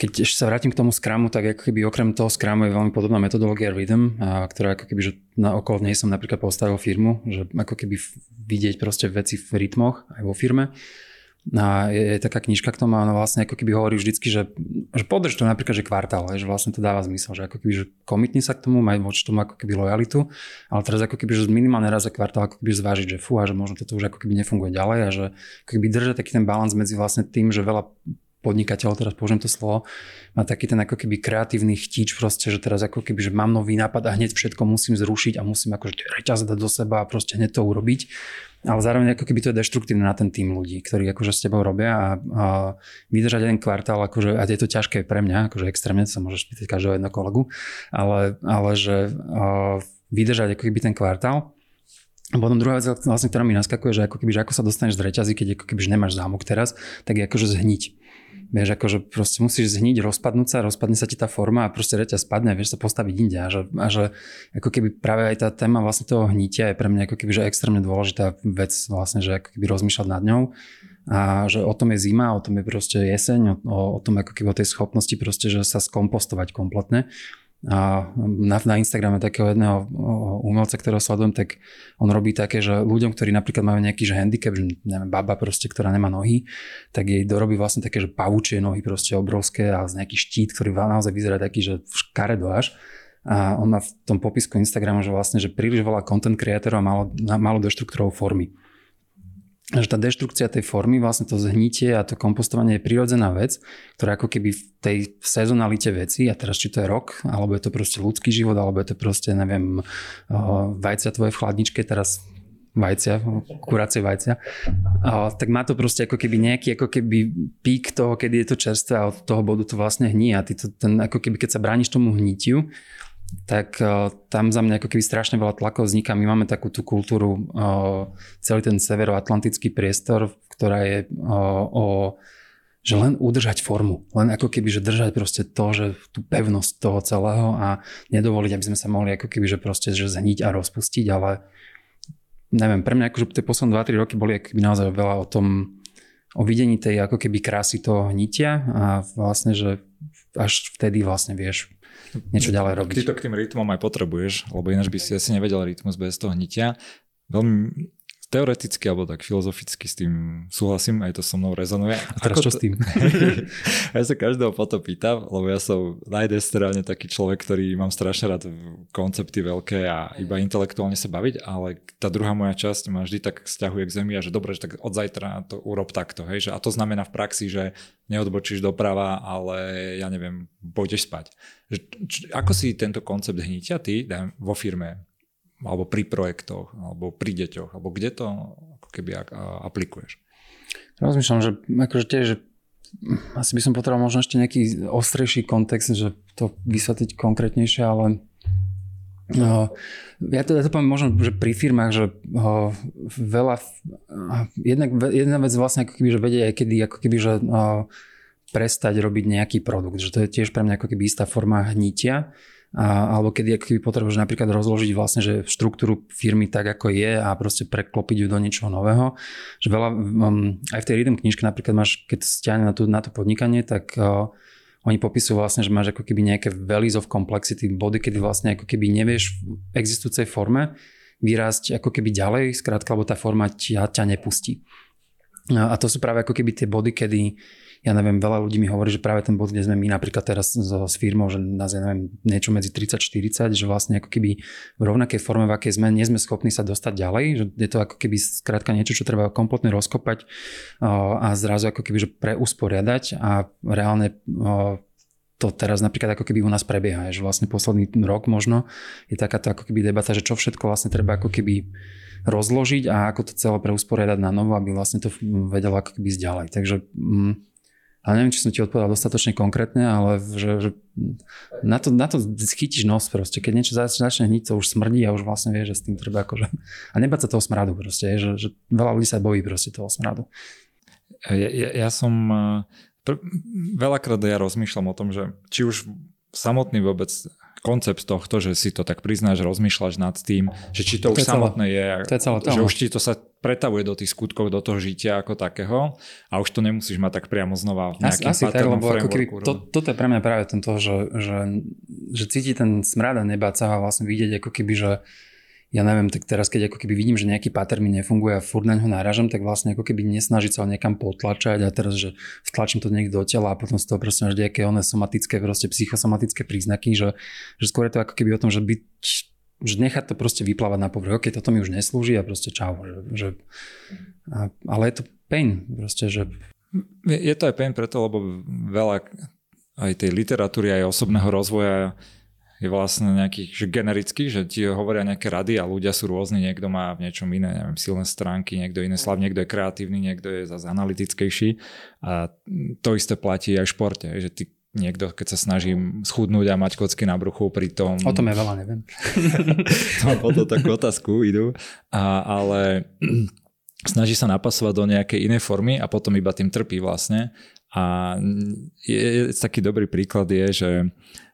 keď ešte sa vrátim k tomu Scrumu, tak ako keby okrem toho Scrumu je veľmi podobná metodológia Rhythm, a, ktorá ako keby, že na okolo nej som napríklad postavil firmu, že ako keby vidieť proste veci v rytmoch aj vo firme. A je, je taká knižka k tomu a ona vlastne ako keby hovorí vždycky, že, že podrž to napríklad, že kvartál, že vlastne to dáva zmysel, že ako keby, že komitni sa k tomu, maj voči tomu ako keby lojalitu, ale teraz ako keby, že minimálne raz za kvartál ako keby zvážiť, že fú, a že možno toto už ako keby nefunguje ďalej a že ako keby držať taký ten balans medzi vlastne tým, že veľa podnikateľ, teraz použijem to slovo, má taký ten ako keby kreatívny chtíč proste, že teraz ako keby, že mám nový nápad a hneď všetko musím zrušiť a musím akože reťaz dať do seba a proste hneď to urobiť. Ale zároveň ako keby to je deštruktívne na ten tým ľudí, ktorí akože s tebou robia a, a vydržať jeden kvartál, akože, a je to ťažké pre mňa, akože extrémne, sa môžeš pýtať každého jedného kolegu, ale, ale že a, vydržať ako keby ten kvartál a potom druhá vec, vlastne, ktorá mi naskakuje, že ako keby, že ako sa dostaneš z reťazy, keď ako keby, že nemáš zámok teraz, tak je akože zhniť. Vieš, akože proste musíš zhniť, rozpadnúť sa, rozpadne sa ti tá forma a proste reťaz spadne vieš sa postaviť inde. A že, a že ako keby práve aj tá téma vlastne toho hnitia je pre mňa ako keby že extrémne dôležitá vec vlastne, že ako keby rozmýšľať nad ňou a že o tom je zima, o tom je proste jeseň, o, o tom ako keby o tej schopnosti proste, že sa skompostovať kompletne a na, na Instagrame takého jedného umelca, ktorého sledujem, tak on robí také, že ľuďom, ktorí napríklad majú nejaký že handicap, že neviem, baba proste, ktorá nemá nohy, tak jej dorobí vlastne také, že pavučie nohy proste obrovské a z nejaký štít, ktorý naozaj vyzerá taký, že škaredo až. A on má v tom popisku Instagramu, že vlastne, že príliš veľa content creatorov a malo, malo deštruktúrov formy že tá deštrukcia tej formy, vlastne to zhnitie a to kompostovanie je prirodzená vec, ktorá ako keby v tej sezonalite veci, a teraz či to je rok, alebo je to proste ľudský život, alebo je to proste, neviem, vajcia tvoje v chladničke, teraz vajcia, kuracie vajcia, tak má to proste ako keby nejaký ako keby pík toho, kedy je to čerstvé a od toho bodu to vlastne hní a ty to, ten, ako keby keď sa brániš tomu hnitiu, tak uh, tam za mňa ako keby strašne veľa tlakov vzniká. My máme takú tú kultúru, uh, celý ten severoatlantický priestor, ktorá je uh, o že len udržať formu, len ako keby, že držať proste to, že tú pevnosť toho celého a nedovoliť, aby sme sa mohli ako keby, že proste že zhniť a rozpustiť, ale neviem, pre mňa akože tie posledné 2-3 roky boli ako keby naozaj veľa o tom, o videní tej ako keby krásy toho hnitia a vlastne, že až vtedy vlastne vieš niečo ďalej robiť. Ty to k tým rytmom aj potrebuješ, lebo ináč by si asi nevedel rytmus bez toho hnitia. Veľmi teoreticky alebo tak filozoficky s tým súhlasím, aj to so mnou rezonuje. A teraz Ako čo to... s tým? [laughs] ja sa každého potom pýtam, lebo ja som na jednej strane taký človek, ktorý mám strašne rád koncepty veľké a iba intelektuálne sa baviť, ale tá druhá moja časť ma vždy tak stiahuje k zemi a že dobre, že tak od zajtra to urob takto. Hej? Že, a to znamená v praxi, že neodbočíš doprava, ale ja neviem, pôjdeš spať. Že, č, ako si tento koncept hnitia ty vo firme alebo pri projektoch, alebo pri deťoch, alebo kde to ako keby aplikuješ? Rozmýšľam, že akože tiež, že asi by som potreboval možno ešte nejaký ostrejší kontext, že to vysvetliť konkrétnejšie, ale No, ja to, ja to poviem možno, že pri firmách, že uh, veľa, uh, jednak, jedna vec vlastne ako keby, že vedia aj kedy, ako keby, že uh, prestať robiť nejaký produkt, že to je tiež pre mňa ako keby istá forma hnitia, a, alebo kedy, potrebuješ napríklad rozložiť vlastne, že štruktúru firmy tak, ako je a proste preklopiť ju do niečoho nového. Že veľa, um, aj v tej Rhythm knižke napríklad máš, keď stiahne na, tú, na to podnikanie, tak uh, oni popisujú vlastne, že máš ako keby nejaké values of complexity, body, kedy vlastne ako keby nevieš v existujúcej forme vyrásť ako keby ďalej, skrátka, lebo tá forma ťa, ťa nepustí. A to sú práve ako keby tie body, kedy ja neviem, veľa ľudí mi hovorí, že práve ten bod, kde sme my napríklad teraz so, s firmou, že nás je neviem, niečo medzi 30-40, že vlastne ako keby v rovnakej forme, v akej sme, nie sme schopní sa dostať ďalej, že je to ako keby skrátka niečo, čo treba kompletne rozkopať a zrazu ako keby že preusporiadať a reálne to teraz napríklad ako keby u nás prebieha, že vlastne posledný rok možno je takáto ako keby debata, že čo všetko vlastne treba ako keby rozložiť a ako to celé preusporiadať na novo, aby vlastne to vedelo ako keby ísť ďalej. Takže mm, ale neviem, či som ti odpovedal dostatočne konkrétne, ale že, že na, to, na to chytíš nos proste. Keď niečo začne hniť, to už smrdí a už vlastne vieš, že s tým treba akože... A nebať sa toho smradu proste, že, že veľa ľudí sa bojí proste toho smradu. Ja, ja, ja som... Pr- veľakrát ja rozmýšľam o tom, že či už samotný vôbec koncept tohto, že si to tak priznáš, rozmýšľaš nad tým, že či to, to už samotné je, to je celé že už ti to sa pretavuje do tých skutkov, do toho žitia ako takého. A už to nemusíš mať tak priamo znova v nejakým asi, asi tak, lebo ako keby, to, toto je pre mňa práve tento, že, že, že cíti ten smrad a nebáť sa a vlastne vidieť ako keby, že ja neviem, tak teraz keď ako keby vidím, že nejaký pattern mi nefunguje a furt na ňo náražam, tak vlastne ako keby nesnažiť sa ho niekam potlačať a teraz, že vtlačím to niekde do tela a potom z toho proste máš nejaké oné somatické, proste psychosomatické príznaky, že, že skôr je to ako keby o tom, že byť že nechať to proste vyplávať na povrch. OK, toto mi už neslúži a proste čau. Že, že, a, ale je to pain proste, že... Je to aj pain preto, lebo veľa aj tej literatúry, aj osobného rozvoja je vlastne nejaký že generický, že ti hovoria nejaké rady a ľudia sú rôzni, niekto má v niečom iné, neviem, silné stránky, niekto iné slav, niekto je kreatívny, niekto je zase analytickejší a to isté platí aj v športe, že ty niekto, keď sa snaží schudnúť a mať kocky na bruchu, pritom... O tom ja veľa neviem. [laughs] to o to takú otázku idú, a, ale [clears throat] snaží sa napasovať do nejakej inej formy a potom iba tým trpí vlastne. A je, je, taký dobrý príklad je, že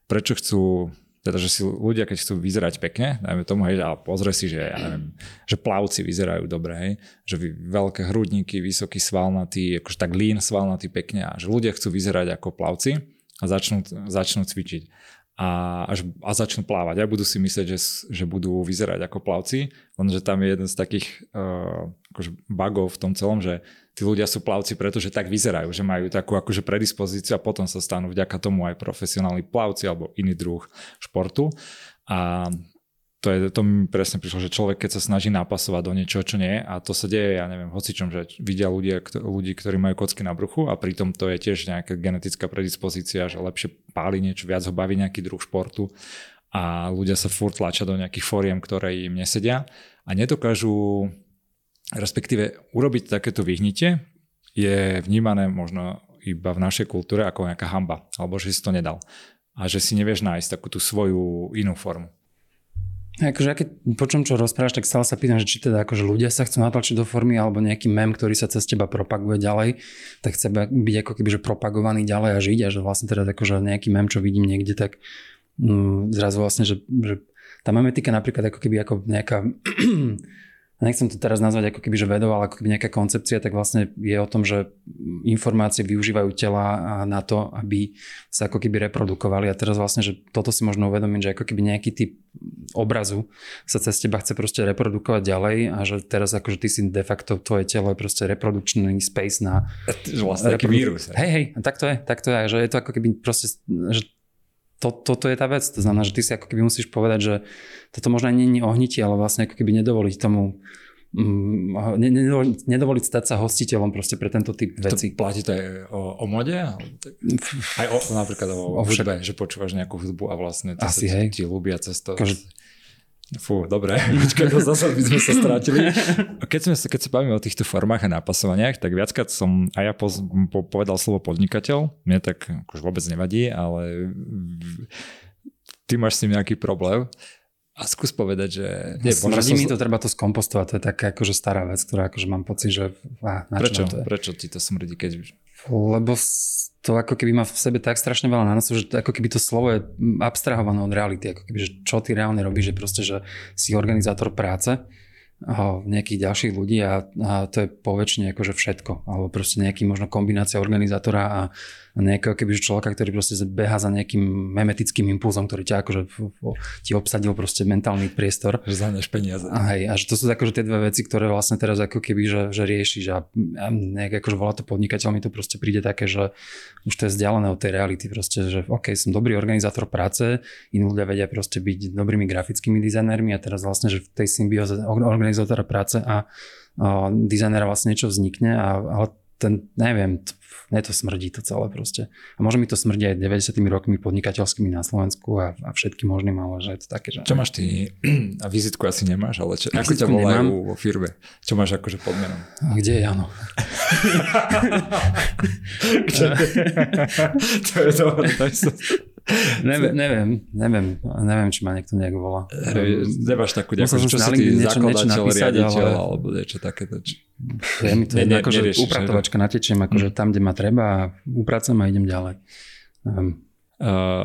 prečo chcú teda, že si ľudia, keď chcú vyzerať pekne, dajme tomu, hej, ale pozrie si, že, ja [clears throat] neviem, že plavci vyzerajú dobre, hej, že veľké hrudníky, vysoký svalnatý, akože tak lean svalnatý pekne a že ľudia chcú vyzerať ako plavci a začnú, začnú cvičiť a, až, a začnú plávať. A budú si myslieť, že, že budú vyzerať ako plavci, lenže tam je jeden z takých uh, akože bugov v tom celom, že tí ľudia sú plavci, pretože tak vyzerajú, že majú takú akože predispozíciu a potom sa stanú vďaka tomu aj profesionálni plavci alebo iný druh športu. A to, je, to mi presne prišlo, že človek, keď sa snaží napasovať do niečoho, čo nie, a to sa deje, ja neviem, hocičom, že vidia ľudia, ľudí, ktorí majú kocky na bruchu a pritom to je tiež nejaká genetická predispozícia, že lepšie páli niečo, viac ho baví nejaký druh športu a ľudia sa furt tlačia do nejakých fóriem, ktoré im nesedia a nedokážu respektíve urobiť takéto vyhnutie je vnímané možno iba v našej kultúre ako nejaká hamba, alebo že si to nedal. A že si nevieš nájsť takú tú svoju inú formu. Akože keď počujem, čo rozprávaš, tak stále sa pýtam, že či teda akože ľudia sa chcú natlačiť do formy alebo nejaký mem, ktorý sa cez teba propaguje ďalej, tak chce byť ako keby že propagovaný ďalej a žiť a že vlastne teda akože nejaký mem, čo vidím niekde, tak mm, zrazu vlastne, že, že tá memetika napríklad ako keby ako nejaká nechcem to teraz nazvať ako keby, že vedou, ale ako keby nejaká koncepcia, tak vlastne je o tom, že informácie využívajú tela na to, aby sa ako keby reprodukovali. A teraz vlastne, že toto si možno uvedomiť, že ako keby nejaký typ obrazu sa cez teba chce proste reprodukovať ďalej a že teraz akože ty si de facto tvoje telo je proste reprodukčný space na... Vlastne reprodu- vírus. Hej, hej, tak to je, tak to je, že je to ako keby proste, že to, toto je tá vec. To znamená, že ty si ako keby musíš povedať, že toto možno nie je ohnitie, ale vlastne ako keby nedovoliť tomu mm, ne, nedovoliť, nedovoliť stať sa hostiteľom proste pre tento typ veci. To platí to aj o, o mode? Aj o, napríklad o, o hudbe, že počúvaš nejakú hudbu a vlastne to Asi, sa ti, ti ľúbia cez to. Každ- Fú, dobre, [laughs] počkaj, to zase by sme sa strátili. [laughs] Keď, sme, keď sa bavíme o týchto formách a napasovaniach, tak viackrát som aj ja po, po, povedal slovo podnikateľ. Mne tak akože vôbec nevadí, ale ty máš s tým nejaký problém. A skús povedať, že... Nie, Smrdí som... mi to, treba to skompostovať, to je taká akože stará vec, ktorá akože mám pocit, že... Á, na Prečo? To je? Prečo ti to smrdí, keď... Lebo to ako keby má v sebe tak strašne veľa nánosov, že ako keby to slovo je abstrahované od reality, ako keby, že čo ty reálne robíš, že proste, že si organizátor práce nejakých ďalších ľudí a, a to je poväčšine akože všetko. Alebo proste nejaký možno kombinácia organizátora a, a nejakého keby človeka, ktorý proste beha za nejakým memetickým impulzom, ktorý ťa akože ti obsadil proste mentálny priestor. Že zahneš peniaze. A, hej, a že to sú akože tie dve veci, ktoré vlastne teraz ako keby, že, že riešiš a, a nejak akože volá to podnikateľ, mi to proste príde také, že už to je vzdialené od tej reality proste, že OK, som dobrý organizátor práce, iní ľudia vedia proste byť dobrými grafickými dizajnermi a teraz vlastne, že v tej symbióze organizátora práce a, dizajnera vlastne niečo vznikne, a, ale ten, neviem, t- mne to smrdí to celé proste. A môže mi to smrdí aj 90 rokmi podnikateľskými na Slovensku a, a všetkým možným, ale že je to také, že... Čo máš ty? [clears throat] A vizitku asi nemáš, ale čo, ako ťa volajú nemám. vo firme? Čo máš akože pod menom? A kde je Jano? [laughs] [laughs] to je dobré, [laughs] neviem, neviem, neviem, neviem, či ma niekto nejak volá. Nemáš takú nejakú, čo si ty niečo- niečo zakladateľ, napísať, riaditeľ ale- alebo niečo takéto. Či... Je mi to Ne- jedno, ne- akože neriešiš, upratovačka natečiem, akože tam, kde ma treba a upracem a idem ďalej. Um, Uh,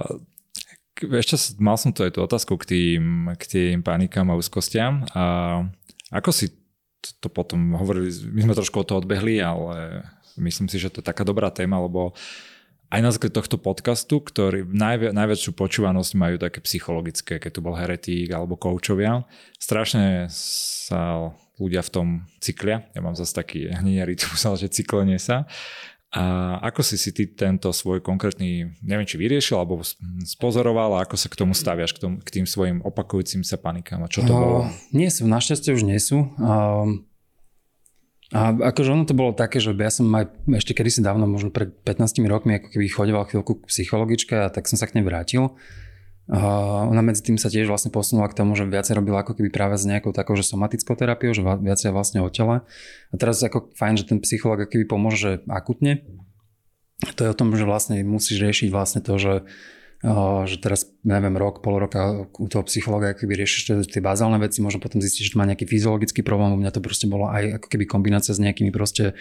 ešte mal som tu aj tú otázku k tým, k tým panikám a úzkostiam. A ako si to, to potom hovorili, my sme trošku od toho odbehli, ale myslím si, že to je taká dobrá téma, lebo aj na základe tohto podcastu, ktorý najvi- najväčšiu počúvanosť majú také psychologické, keď tu bol heretík alebo koučovia, strašne sa ľudia v tom cyklia. Ja mám zase taký hniný rytmus, [laughs] ale že cyklenie sa. A ako si si ty tento svoj konkrétny, neviem či vyriešil, alebo spozoroval a ako sa k tomu staviaš, k, tomu, k tým svojim opakujúcim sa panikám a čo to O, bolo? Nie sú, našťastie už nie sú. Um, a akože ono to bolo také, že ja som aj ešte kedysi dávno, možno pred 15 rokmi, ako keby chodeval chvíľku k psychologičke a tak som sa k nej vrátil. Uh, ona medzi tým sa tiež vlastne posunula k tomu, že viacej robila ako keby práve s nejakou takou, že somatickou terapiou, že viacej vlastne o tele. A teraz ako fajn, že ten psychológ ako keby pomôže že akutne. To je o tom, že vlastne musíš riešiť vlastne to, že že teraz, neviem, rok, pol roka u toho psychologa keby riešiš tie, bazálne veci, možno potom zistíš, že má nejaký fyziologický problém, u mňa to proste bolo aj ako keby kombinácia s nejakými proste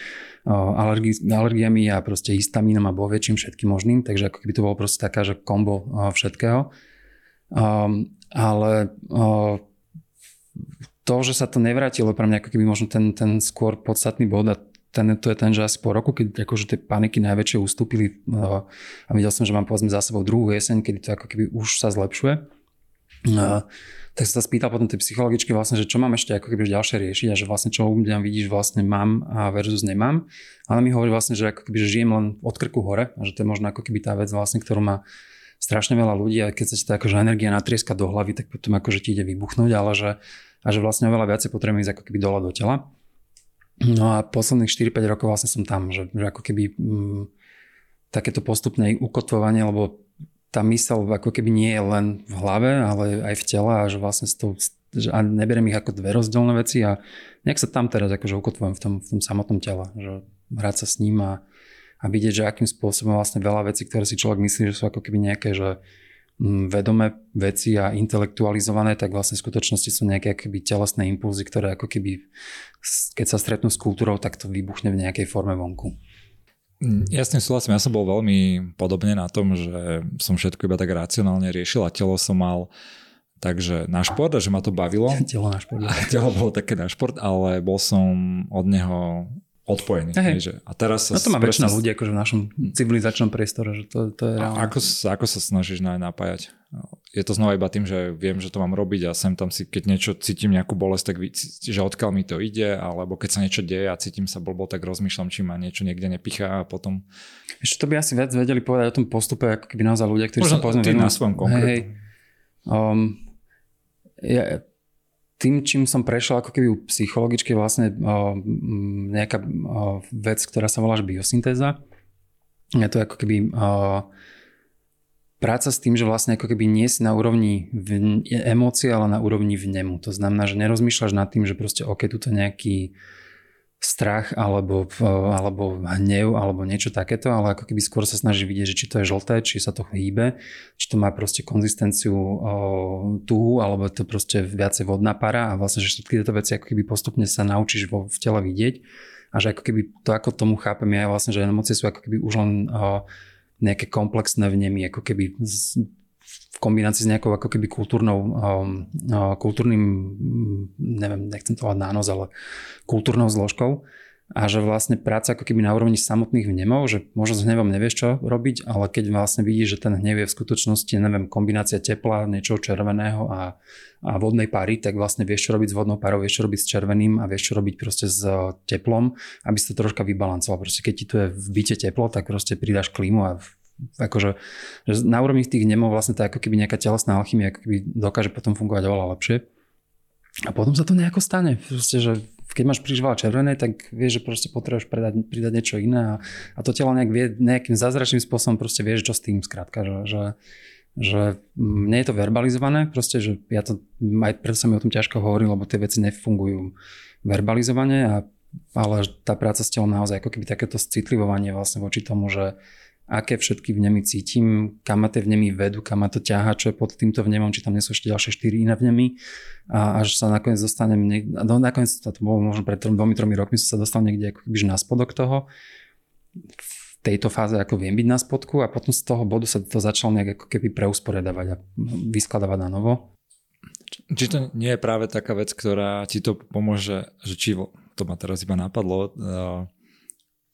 alergi, alergiami a proste histamínom a boviečím všetkým možným, takže ako keby to bolo proste taká, že kombo všetkého. Um, ale o, to, že sa to nevrátilo pre mňa ako keby možno ten, ten skôr podstatný bod a ten, to je ten, že asi po roku, keď akože tie paniky najväčšie ustúpili uh, a videl som, že mám povedzme za sebou druhú jeseň, kedy to ako keby už sa zlepšuje, uh, tak sa spýtal potom tej psychologičky vlastne, že čo mám ešte ako keby ďalšie riešiť a že vlastne čo u mňa vidíš vlastne mám a versus nemám. A ona mi hovorí vlastne, že ako keby že žijem len od krku hore a že to je možno ako keby tá vec vlastne, ktorú má strašne veľa ľudí a keď sa ti tá akože energia natrieska do hlavy, tak potom akože ti ide vybuchnúť, ale že, a že vlastne oveľa viacej potrebujem ísť ako keby dole do tela. No a posledných 4-5 rokov vlastne som tam, že, že ako keby mm, takéto postupné ukotvovanie, lebo tá mysel ako keby nie je len v hlave, ale aj v tele a že vlastne s tou, že a neberiem ich ako dve rozdielne veci a nejak sa tam teraz akože ukotvujem v tom, v tom samotnom tele, že hrať sa s ním a, a vidieť, že akým spôsobom vlastne veľa vecí, ktoré si človek myslí, že sú ako keby nejaké, že vedomé veci a intelektualizované, tak vlastne v skutočnosti sú nejaké akoby telesné impulzy, ktoré ako keby keď sa stretnú s kultúrou, tak to vybuchne v nejakej forme vonku. Ja s tým súhlasím, ja som bol veľmi podobne na tom, že som všetko iba tak racionálne riešil a telo som mal takže na šport a že ma to bavilo. [laughs] Telo náš podľa. A telo bolo také na šport, ale bol som od neho odpojený. Hej. Že, a teraz sa No to má väčšina presne- ľudí akože v našom civilizačnom priestore, že to, to je A reálne. ako, sa- ako sa snažíš na, napájať? Je to znova iba tým, že viem, že to mám robiť a sem tam si, keď niečo cítim nejakú bolesť, tak že odkiaľ mi to ide, alebo keď sa niečo deje a cítim sa blbo, tak rozmýšľam, či ma niečo niekde nepichá a potom... Ešte to by asi viac vedeli povedať o tom postupe, ako keby naozaj ľudia, ktorí Možno sa venujú- na svojom konkrétnom. um, ja, tým, čím som prešiel ako keby u psychologičky vlastne uh, nejaká uh, vec, ktorá sa volá biosyntéza. Je to ako keby uh, práca s tým, že vlastne ako keby nie si na úrovni emócie, ale na úrovni vnemu. To znamená, že nerozmýšľaš nad tým, že proste ok, tu nejaký strach alebo, eh, alebo hnev alebo niečo takéto, ale ako keby skôr sa snaží vidieť, že či to je žlté, či sa to hýbe, či to má proste konzistenciu o, tuhu, alebo to proste viacej vodná para a vlastne, že všetky tieto veci ako keby postupne sa naučíš vo, v tele vidieť a že ako keby to, ako tomu chápem ja vlastne, že emócie sú ako keby už len o, nejaké komplexné vnemy, ako keby kombinácii s nejakou ako keby kultúrnou, um, uh, kultúrnym, mm, neviem, nechcem to nános, ale kultúrnou zložkou a že vlastne práca ako keby na úrovni samotných vnemov, že možno s hnevom nevieš čo robiť, ale keď vlastne vidíš, že ten hnev je v skutočnosti, neviem, kombinácia tepla, niečoho červeného a, a vodnej pary, tak vlastne vieš čo robiť s vodnou parou, vieš čo robiť s červeným a vieš čo robiť proste s uh, teplom, aby si to troška vybalancoval. Proste keď ti tu je v byte teplo, tak proste pridáš klímu a akože že na úrovni tých nemov vlastne je ako keby nejaká telesná alchymia ako keby dokáže potom fungovať oveľa lepšie. A potom sa to nejako stane. Proste, že keď máš príliš veľa červenej, tak vieš, že proste potrebuješ predať, pridať niečo iné a, a to telo nejak vie, nejakým zázračným spôsobom proste vieš, čo s tým skrátka, že, že, že mne je to verbalizované, proste, že ja to, aj preto sa mi o tom ťažko hovorí, lebo tie veci nefungujú verbalizovane, a, ale tá práca s telom naozaj ako keby takéto citlivovanie vlastne voči tomu, že aké všetky vnemy cítim, kam ma tie vnemy vedú, kam ma to ťaha, čo je pod týmto vnemom, či tam nie sú ešte ďalšie štyri iné vnemy a až sa nakoniec dostanem, no nakoniec to bolo možno pred dvomi, tromi rokmi som sa dostal niekde ako na spodok toho, v tejto fáze ako viem byť na spodku a potom z toho bodu sa to začalo nejak ako keby preusporiadavať a vyskladávať na novo. Či to nie je práve taká vec, ktorá ti to pomôže, že či to ma teraz iba napadlo, uh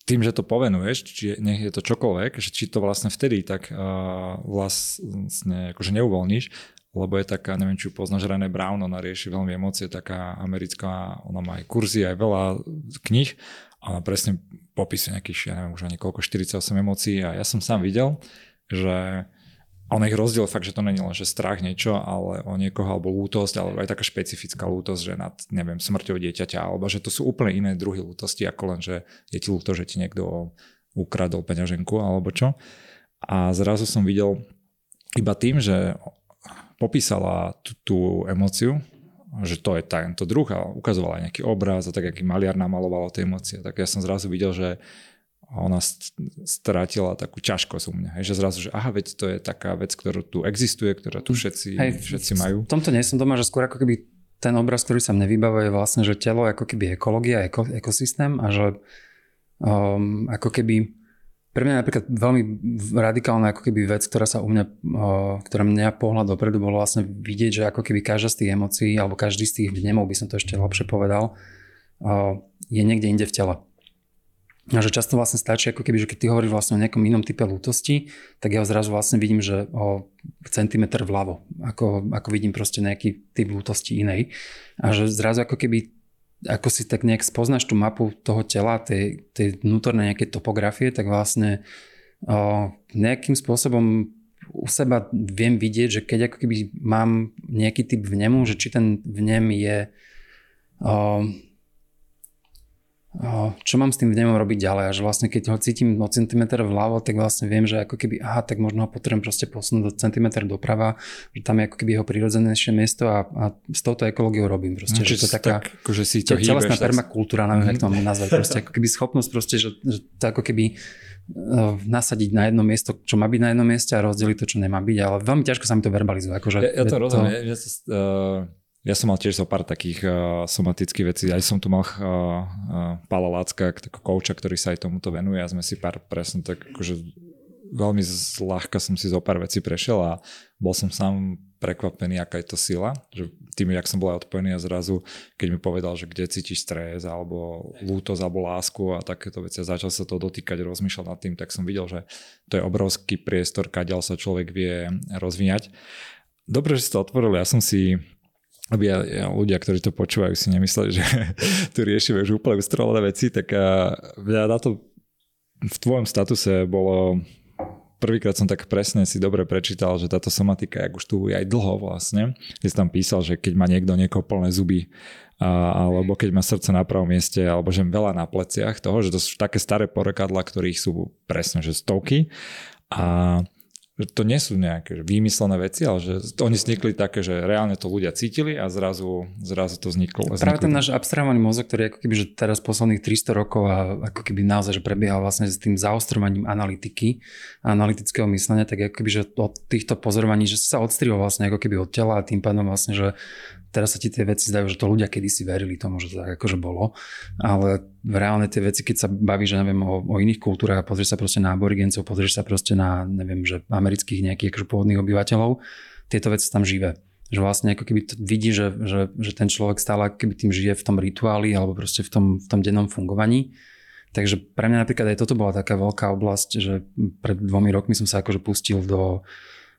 tým, že to povenuješ, či nech je to čokoľvek, že či to vlastne vtedy tak uh, vlastne akože neuvoľníš, lebo je taká, neviem, či poznáš René Brown, ona rieši veľmi emócie, taká americká, ona má aj kurzy, aj veľa kníh a ona presne popisuje nejakých, ja neviem, už ani koľko, 48 emócií a ja som sám videl, že on ich rozdiel fakt, že to není len, že strach niečo, ale o niekoho, alebo lútosť, alebo aj taká špecifická lútosť, že nad, neviem, smrťou dieťaťa, alebo že to sú úplne iné druhy lútosti, ako len, že je ti lúto, že ti niekto ukradol peňaženku, alebo čo. A zrazu som videl iba tým, že popísala tú, tú emóciu, že to je tento druh a ukazovala nejaký obraz a tak, aký maliar namaloval tie emócie, tak ja som zrazu videl, že a ona strátila takú ťažkosť u mňa. Hej, že zrazu, že aha, veď to je taká vec, ktorá tu existuje, ktorá tu všetci, Hej, všetci majú. V tomto nie som doma, že skôr ako keby ten obraz, ktorý sa mne vybavuje, je vlastne, že telo ako keby ekológia, eko, ekosystém a že um, ako keby pre mňa napríklad veľmi radikálna ako keby vec, ktorá sa u mňa, uh, ktorá mňa pohľad dopredu bolo vlastne vidieť, že ako keby každá z tých emócií alebo každý z tých vnemov, by som to ešte lepšie povedal, uh, je niekde inde v tele. A že často vlastne stačí, ako keby, že keď ty hovoríš vlastne o nejakom inom type lútosti, tak ja zrazu vlastne vidím, že o centimetr vľavo, ako, ako vidím proste nejaký typ lútosti inej. A že zrazu ako keby, ako si tak nejak spoznáš tú mapu toho tela, tej, tej vnútornej nejakej topografie, tak vlastne o, nejakým spôsobom u seba viem vidieť, že keď ako keby mám nejaký typ vnemu, že či ten vnem je o, čo mám s tým vnemom robiť ďalej a že vlastne keď ho cítim o centimetr vľavo, tak vlastne viem, že ako keby, aha, tak možno ho potrebujem proste posunúť do centimetr doprava, že tam je ako keby jeho prirodzenejšie miesto a, a s touto ekológiou robím proste, no, že to taká tak, akože si to telesná hýbeš, permakultúra, neviem, jak to mám nazvať, proste ako keby schopnosť proste, že, že to ako keby uh, nasadiť na jedno miesto, čo má byť na jednom mieste a rozdeliť to, čo nemá byť, ale veľmi ťažko sa mi to verbalizuje. Akože ja, ja to rozumiem, to... ja, ja, uh ja som mal tiež zo pár takých uh, somatických vecí. Aj som tu mal uh, uh, Pala Lácka, takého kouča, ktorý sa aj tomuto venuje a sme si pár presne tak akože veľmi zľahka som si zo pár vecí prešiel a bol som sám prekvapený, aká je to sila. Že tým, jak som bol aj odpojený a zrazu, keď mi povedal, že kde cítiš stres alebo lútosť alebo lásku a takéto veci a začal sa to dotýkať, rozmýšľať nad tým, tak som videl, že to je obrovský priestor, kadiaľ sa človek vie rozvíjať. Dobre, že si to otvoril, ja som si aby ľudia, ktorí to počúvajú, si nemysleli, že [laughs] tu riešime už úplne ustrelené veci, tak a, ja na to v tvojom statuse bolo prvýkrát som tak presne si dobre prečítal, že táto somatika, jak už tu aj dlho vlastne, kde si tam písal, že keď má niekto niekoho plné zuby, a, alebo keď má srdce na pravom mieste, alebo že veľa na pleciach toho, že to sú také staré porekadla, ktorých sú presne že stovky. A že to nie sú nejaké výmyslené veci, ale že oni vznikli také, že reálne to ľudia cítili a zrazu, zrazu to vzniklo. Práve ten náš abstrahovaný mozog, ktorý ako keby, že teraz posledných 300 rokov a ako keby naozaj, že prebiehal vlastne s tým zaostrovaním analytiky a analytického myslenia, tak ako keby, že od týchto pozorovaní, že si sa odstrihol vlastne ako keby od tela a tým pádom vlastne, že teraz sa ti tie veci zdajú, že to ľudia kedysi verili tomu, že to tak akože bolo, ale reálne tie veci, keď sa bavíš, že neviem, o, o iných kultúrach a pozrieš sa proste na aborigencov, pozrieš sa proste na, neviem, že amerických nejakých akože pôvodných obyvateľov, tieto veci tam živé. Že vlastne ako keby vidí, že, že, že ten človek stále keby tým žije v tom rituáli alebo proste v tom, v tom dennom fungovaní. Takže pre mňa napríklad aj toto bola taká veľká oblasť, že pred dvomi rokmi som sa akože pustil do,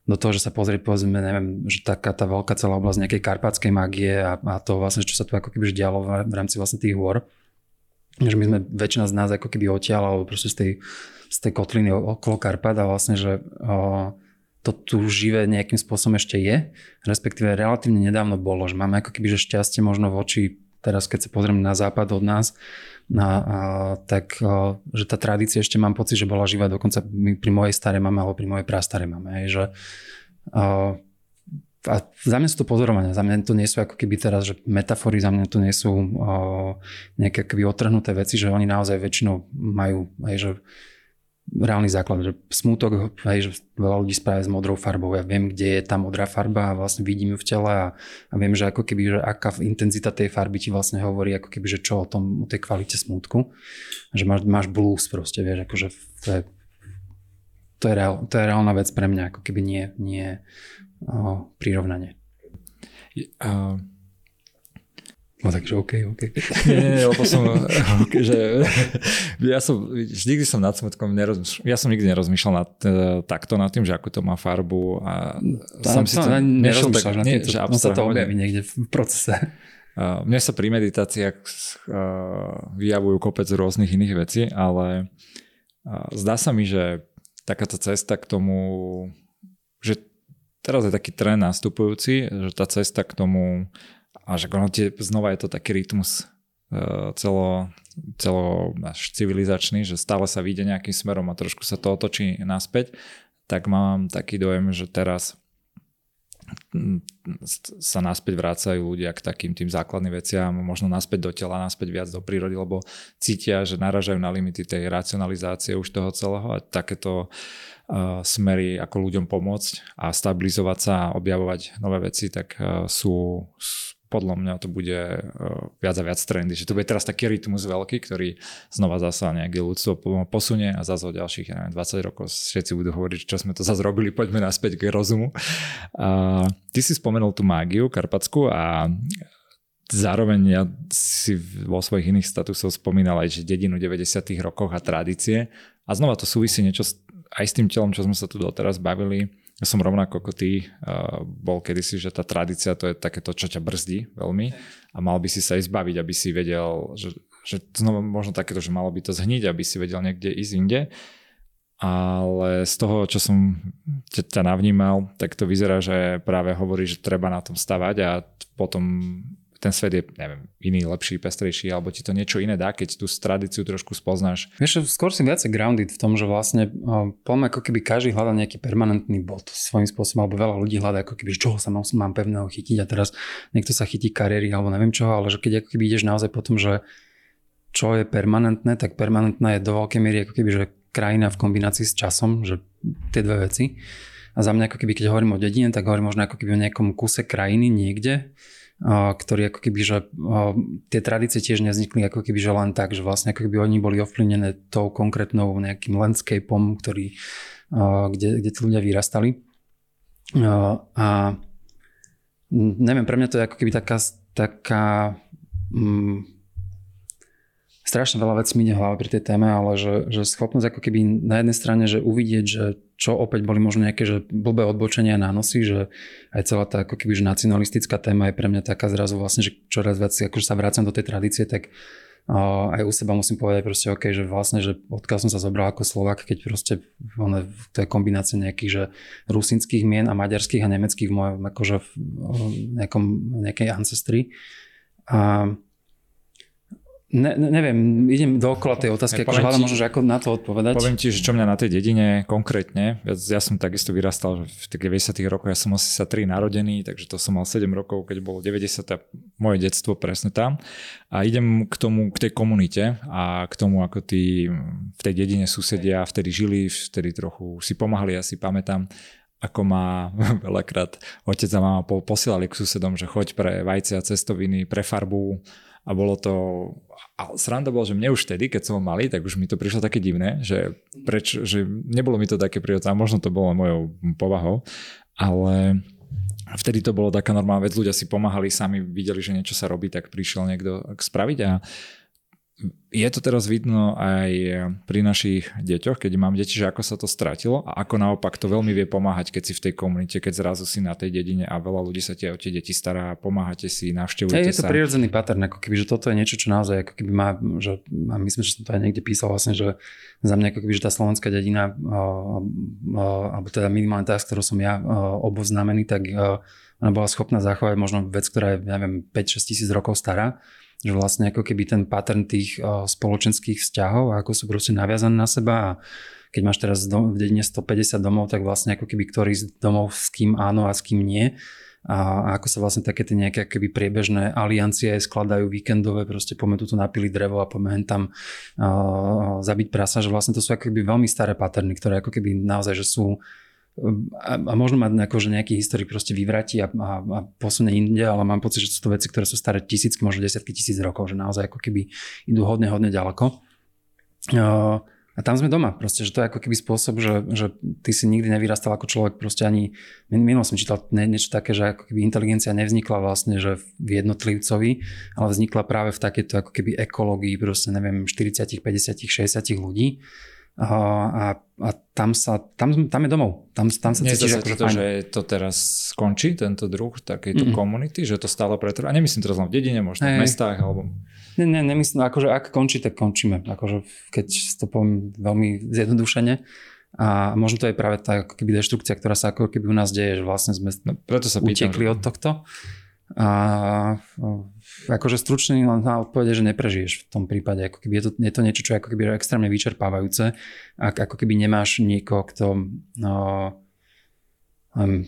do toho, že sa pozrieť, povedzme, neviem, že taká tá veľká celá oblasť nejakej karpatskej magie a, a to vlastne, čo sa tu ako keby dialo v, rámci vlastne tých hôr. Že my sme, väčšina z nás ako keby odtiaľ, alebo proste z tej, z tej kotliny okolo Karpat a vlastne, že o, to tu živé nejakým spôsobom ešte je, respektíve relatívne nedávno bolo, že máme ako keby že šťastie možno voči teraz keď sa pozriem na západ od nás, na, a, tak a, že tá tradícia ešte mám pocit, že bola živá dokonca pri mojej starej mame alebo pri mojej prastarej mame. Hej, že, a, a za mňa sú to pozorovania, za mňa to nie sú ako keby teraz, že metafory, za mňa to nie sú o, nejaké keby otrhnuté veci, že oni naozaj väčšinou majú, hej, že reálny základ, že smútok, hej, že veľa ľudí spája s modrou farbou. Ja viem, kde je tá modrá farba a vlastne vidím ju v tele a, a viem, že ako keby, že aká intenzita tej farby ti vlastne hovorí, ako keby, že čo o tom, o tej kvalite smútku. Že máš, máš blues proste, vieš, akože to je, to je, reál, to je reálna vec pre mňa, ako keby nie, nie o, prirovnanie. Uh, No takže OK, OK. Nie, nie, lebo som, [laughs] že ja som, nikdy som nad smutkom nerozmýšľal, ja som nikdy nerozmýšľal nad, e, takto nad tým, že ako to má farbu a tá, som si to nešiel tak, nie, že on sa to objaví niekde v procese. Uh, mne sa pri meditáciách uh, vyjavujú kopec rôznych iných vecí, ale zdá sa mi, že takáto cesta k tomu, že teraz je taký trend nastupujúci, že tá cesta k tomu a že ono tie, znova je to taký rytmus uh, celo, celo až civilizačný, že stále sa vyjde nejakým smerom a trošku sa to otočí naspäť, tak mám taký dojem, že teraz sa naspäť vrácajú ľudia k takým tým základným veciam, možno naspäť do tela, naspäť viac do prírody, lebo cítia, že naražajú na limity tej racionalizácie už toho celého a takéto uh, smery, ako ľuďom pomôcť a stabilizovať sa a objavovať nové veci, tak uh, sú, podľa mňa to bude uh, viac a viac trendy. Že to bude teraz taký rytmus veľký, ktorý znova zasa nejaké ľudstvo posunie a zase o ďalších neviem, 20 rokov všetci budú hovoriť, čo sme to zase robili, poďme naspäť k rozumu. Uh, ty si spomenul tú mágiu karpatskú a zároveň ja si vo svojich iných statusoch spomínal aj, že dedinu 90 rokoch a tradície a znova to súvisí niečo aj s tým telom, čo sme sa tu doteraz bavili, ja som rovnako ako ty uh, bol kedysi, že tá tradícia to je takéto, čo ťa brzdí veľmi a mal by si sa ísť baviť, aby si vedel, že, že znova možno takéto, že malo by to zhniť, aby si vedel niekde ísť inde. Ale z toho, čo som ťa, ťa navnímal, tak to vyzerá, že práve hovorí, že treba na tom stavať a potom ten svet je, neviem, iný, lepší, pestrejší, alebo ti to niečo iné dá, keď tú tradíciu trošku spoznáš? Vieš, skôr si viacej grounded v tom, že vlastne poviem, ako keby každý hľadá nejaký permanentný bod svojím spôsobom, alebo veľa ľudí hľadá ako keby, čoho sa mám, mám pevného chytiť a teraz niekto sa chytí kariéry alebo neviem čoho, ale že keď ako keby ideš naozaj po tom, že čo je permanentné, tak permanentná je do veľkej miery ako keby, že krajina v kombinácii s časom, že tie dve veci. A za mňa ako keby, keď hovorím o dedine, tak hovorím možno ako keby o nejakom kuse krajiny niekde, ktorý ako keby, že tie tradície tiež nevznikli ako keby, že len tak, že vlastne ako keby oni boli ovplyvnené tou konkrétnou nejakým landscapeom, ktorý, kde, kde tí ľudia vyrastali. A neviem, pre mňa to je ako keby taká, taká mm, strašne veľa vecí mi hlava pri tej téme, ale že, že schopnosť ako keby na jednej strane, že uvidieť, že čo opäť boli možno nejaké že blbé odbočenia na nosy, že aj celá tá ako keby že nacionalistická téma je pre mňa taká zrazu vlastne, že čoraz viac akože sa vracam do tej tradície, tak uh, aj u seba musím povedať proste OK, že vlastne, že odkiaľ som sa zobral ako Slovak, keď proste one, to je kombinácia nejakých, že rusinských mien a maďarských a nemeckých v mojom akože v nejakom, nejakej ancestry. A Ne, ne, neviem, idem dookola tej otázky, akože hľadám možno, že ako na to odpovedať. Poviem ti, že čo mňa na tej dedine konkrétne, ja, ja som takisto vyrastal v tých 90 rokoch, ja som 83 narodený, takže to som mal 7 rokov, keď bolo 90 a moje detstvo presne tam. A idem k tomu, k tej komunite a k tomu, ako tí v tej dedine susedia vtedy žili, vtedy trochu si pomáhali, ja si pamätám ako ma [laughs] veľakrát otec a mama posielali k susedom, že choď pre vajce a cestoviny, pre farbu, a bolo to, a sranda bol, že mne už vtedy, keď som ho mali, tak už mi to prišlo také divné, že, preč, že nebolo mi to také prirodzené, možno to bolo mojou povahou, ale vtedy to bolo taká normálna vec, ľudia si pomáhali, sami videli, že niečo sa robí, tak prišiel niekto spraviť a je to teraz vidno aj pri našich deťoch, keď mám deti, že ako sa to stratilo a ako naopak to veľmi vie pomáhať, keď si v tej komunite, keď zrazu si na tej dedine a veľa ľudí sa tie o tie deti stará, pomáhate si, navštevujete sa. Je to sa. prirodzený pattern, ako keby, že toto je niečo, čo naozaj ako keby má, že a myslím, že som to aj niekde písal vlastne, že za mňa ako keby, že tá slovenská dedina, alebo teda minimálne tá, s ktorou som ja oboznámený, tak ona bola schopná zachovať možno vec, ktorá je, neviem, 5-6 tisíc rokov stará že vlastne ako keby ten pattern tých spoločenských vzťahov, ako sú proste naviazané na seba a keď máš teraz v dedine 150 domov, tak vlastne ako keby ktorý z domov s kým áno a s kým nie. A, ako sa vlastne také tie nejaké keby priebežné aliancie skladajú víkendové, proste poďme tu napili drevo a poďme tam uh, zabiť prasa, že vlastne to sú ako keby veľmi staré paterny, ktoré ako keby naozaj, že sú a, a možno mať ako, že nejaký historik proste vyvráti a, a, a posunie inde, ale mám pocit, že sú to veci, ktoré sú staré tisícky, možno desiatky tisíc rokov, že naozaj ako keby idú hodne, hodne ďaleko. Uh, a tam sme doma. Proste, že to je ako keby spôsob, že, že ty si nikdy nevyrastal ako človek. Proste ani, minulo som čítal niečo také, že ako keby inteligencia nevznikla vlastne, že v jednotlivcovi, ale vznikla práve v takéto ako keby ekológii, proste neviem, 40, 50, 60 ľudí. A, a, tam, sa, tam, tam je domov. Tam, tam sa cítiš ako to, že to teraz skončí, tento druh takejto mm-hmm. komunity, že to stále pretrvá. A nemyslím teraz len v dedine, možno hey. v mestách alebo... Ne, ne, nemyslím, akože ak končí, tak končíme. Akože keď to poviem veľmi zjednodušene. A možno to je práve tá keby deštrukcia, ktorá sa ako keby u nás deje, že vlastne sme no, preto sa pýtam, utekli že... od tohto. A akože stručne len na odpovede, že neprežiješ v tom prípade. Ako keby je, to, je to niečo, čo je ako keby extrémne vyčerpávajúce. Ak ako keby nemáš niekoho, kto no,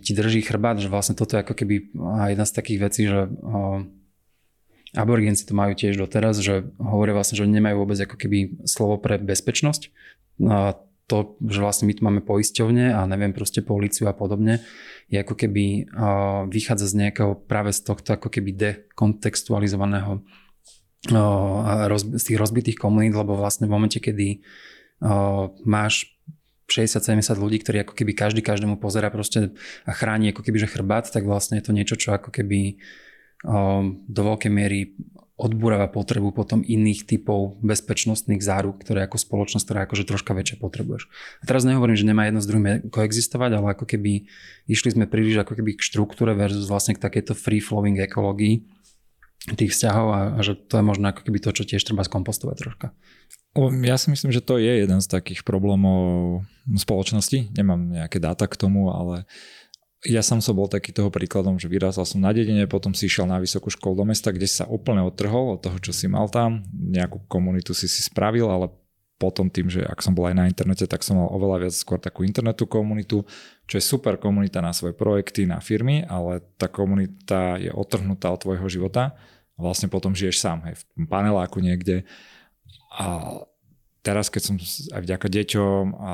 ti drží chrbát, že vlastne toto je ako keby jedna z takých vecí, že Aborigenci to majú tiež doteraz, že hovoria vlastne, že nemajú vôbec ako keby slovo pre bezpečnosť. A to, že vlastne my tu máme poisťovne a neviem proste políciu a podobne, je ako keby vychádza z nejakého práve z tohto ako keby dekontextualizovaného z tých rozbitých komunít, lebo vlastne v momente, kedy máš 60-70 ľudí, ktorí ako keby každý každému pozera proste a chráni ako keby že chrbát, tak vlastne je to niečo, čo ako keby do veľkej miery odburáva potrebu potom iných typov bezpečnostných záruk, ktoré ako spoločnosť, ktorá akože troška väčšie potrebuješ. A teraz nehovorím, že nemá jedno s druhým koexistovať, ale ako keby išli sme príliš ako keby k štruktúre versus vlastne k takejto free-flowing ekológii tých vzťahov a, a že to je možno ako keby to, čo tiež treba skompostovať troška. Ja si myslím, že to je jeden z takých problémov spoločnosti. Nemám nejaké dáta k tomu, ale ja som som bol taký toho príkladom, že vyrástal som na dedine, potom si išiel na vysokú školu do mesta, kde sa úplne odtrhol od toho, čo si mal tam. Nejakú komunitu si si spravil, ale potom tým, že ak som bol aj na internete, tak som mal oveľa viac skôr takú internetu komunitu, čo je super komunita na svoje projekty, na firmy, ale tá komunita je otrhnutá od tvojho života vlastne potom žiješ sám, hej, v paneláku niekde a teraz, keď som aj vďaka deťom a,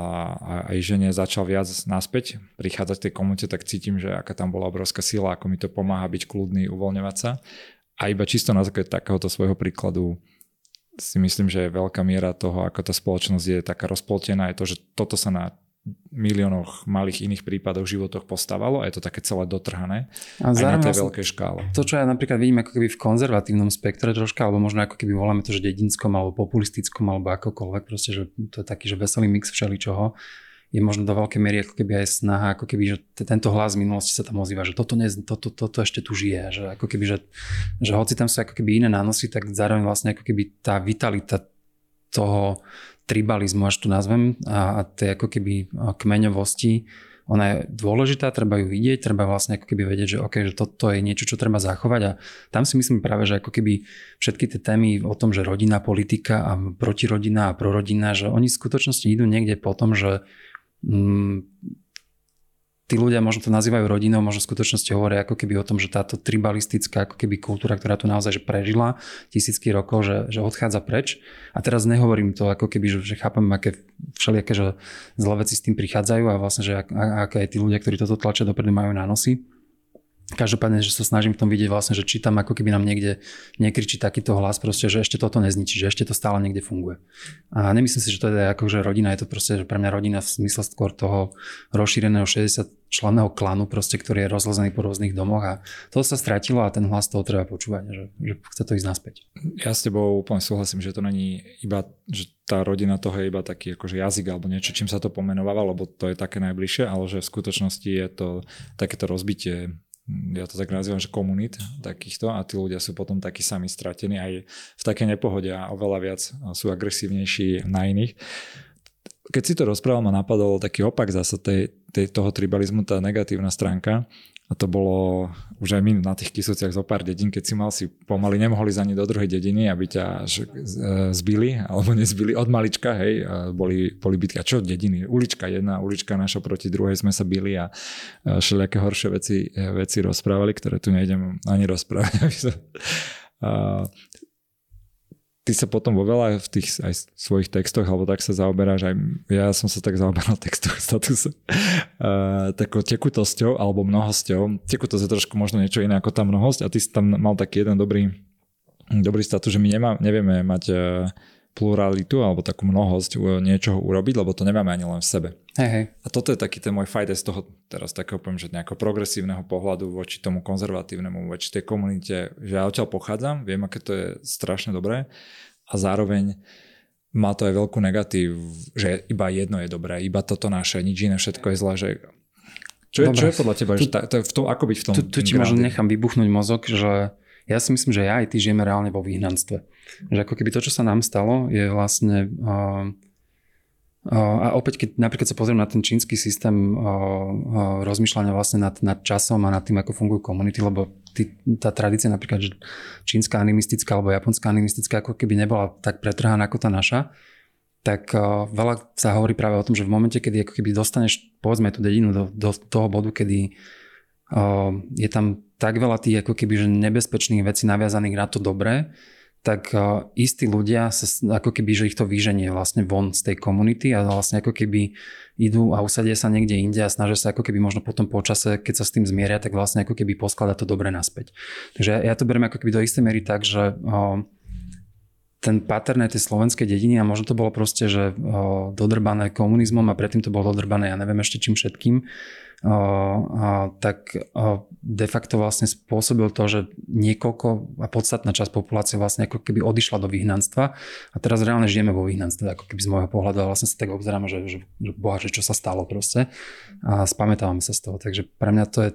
aj žene začal viac naspäť prichádzať v tej komunite, tak cítim, že aká tam bola obrovská sila, ako mi to pomáha byť kľudný, uvoľňovať sa. A iba čisto na základe takéhoto svojho príkladu si myslím, že je veľká miera toho, ako tá spoločnosť je taká rozpoltená, je to, že toto sa na miliónoch malých iných prípadov v životoch postávalo a je to také celé dotrhané a aj na tej veľkej škále. To, čo ja napríklad vidím ako keby v konzervatívnom spektre troška, alebo možno ako keby voláme to, že dedinskom alebo populistickom alebo akokoľvek, proste, že to je taký, že veselý mix všeličoho, je možno do veľkej miery ako keby aj snaha, ako keby, že tento hlas z minulosti sa tam ozýva, že toto, ne, toto, toto ešte tu žije, že ako keby, že, že hoci tam sú ako keby iné nánosy, tak zároveň vlastne ako keby tá vitalita toho, tribalizmu, až tu nazvem, a, a tej ako keby kmeňovosti, ona je dôležitá, treba ju vidieť, treba vlastne ako keby vedieť, že, okay, že toto je niečo, čo treba zachovať. A tam si myslím práve, že ako keby všetky tie témy o tom, že rodina, politika a protirodina a prorodina, že oni v skutočnosti idú niekde po tom, že mm, tí ľudia možno to nazývajú rodinou, možno v skutočnosti hovoria ako keby o tom, že táto tribalistická ako keby kultúra, ktorá tu naozaj že prežila tisícky rokov, že, že odchádza preč. A teraz nehovorím to ako keby, že, že chápem, aké všelijaké že zlé veci s tým prichádzajú a vlastne, že ak, aké aj tí ľudia, ktorí toto tlačia dopredu majú na nosy. Každopádne, že sa snažím v tom vidieť vlastne, že či tam ako keby nám niekde nekričí takýto hlas proste, že ešte toto nezničí, že ešte to stále niekde funguje. A nemyslím si, že to je ako, že rodina, je to proste, že pre mňa rodina v zmysle skôr toho rozšíreného 60 členného klanu proste, ktorý je rozlezený po rôznych domoch a to sa stratilo a ten hlas toho treba počúvať, že, že chce to ísť naspäť. Ja s tebou úplne súhlasím, že to není iba, že tá rodina toho je iba taký akože jazyk alebo niečo, čím sa to pomenováva, lebo to je také najbližšie, ale že v skutočnosti je to takéto rozbitie ja to tak nazývam, že komunít takýchto a tí ľudia sú potom takí sami stratení aj v také nepohode a oveľa viac sú agresívnejší na iných. keď si to rozprával, ma napadol taký opak zase tej, tej, toho tribalizmu, tá negatívna stránka. A to bolo už aj my na tých kisúciach zo pár dedín, keď si mal si pomaly nemohli za ani do druhej dediny, aby ťa e, zbili, alebo nezbili od malička, hej, boli, boli bitky. A čo dediny? Ulička jedna, ulička naša proti druhej sme sa bili a všelijaké horšie veci, e, veci rozprávali, ktoré tu nejdem ani rozprávať. Ty sa potom vo veľa v tých aj svojich textoch, alebo tak sa zaoberáš, aj ja som sa tak zaoberal [laughs] textoch statusu, uh, takou tekutosťou alebo mnohosťou. Tekutosť je trošku možno niečo iné ako tá mnohosť a ty si tam mal taký jeden dobrý, dobrý status, že my nemá, nevieme mať uh, pluralitu alebo takú mnohosť niečoho urobiť, lebo to nemáme ani len v sebe. Hey, hey. A toto je taký ten môj fight z toho teraz takého poviem, že nejakého progresívneho pohľadu voči tomu konzervatívnemu, voči tej komunite, že ja odtiaľ pochádzam, viem, aké to je strašne dobré a zároveň má to aj veľkú negatív, že iba jedno je dobré, iba toto naše, nič iné, všetko je zlé, že čo je, čo je podľa teba, tu, že to je v tom, ako byť v tom? Tu, tu ti možno nechám vybuchnúť mozog, že ja si myslím, že ja aj ty žijeme reálne vo vyhnanstve. Že ako keby to, čo sa nám stalo, je vlastne... A opäť, keď napríklad sa pozriem na ten čínsky systém rozmýšľania vlastne nad, nad časom a nad tým, ako fungujú komunity, lebo ty, tá tradícia napríklad, že čínska animistická alebo japonská animistická ako keby nebola tak pretrhaná ako tá naša, tak veľa sa hovorí práve o tom, že v momente, kedy ako keby dostaneš povedzme tú dedinu do, do toho bodu, kedy je tam tak veľa tých ako keby že nebezpečných vecí naviazaných na to dobré, tak uh, istí ľudia sa ako keby, že ich to vyženie vlastne von z tej komunity a vlastne ako keby idú a usadia sa niekde inde a snažia sa ako keby možno potom po čase, keď sa s tým zmieria, tak vlastne ako keby posklada to dobre naspäť. Takže ja, to beriem ako keby do istej miery tak, že uh, ten pattern tej slovenskej dediny a možno to bolo proste, že uh, dodrbané komunizmom a predtým to bolo dodrbané, ja neviem ešte čím všetkým, tak de facto vlastne spôsobil to, že niekoľko a podstatná časť populácie vlastne ako keby odišla do vyhnanstva a teraz reálne žijeme vo vyhnanstve, ako keby z môjho pohľadu a vlastne sa tak obzeráme, že, že, že boha, že čo sa stalo proste a spamätávame sa z toho. Takže pre mňa to je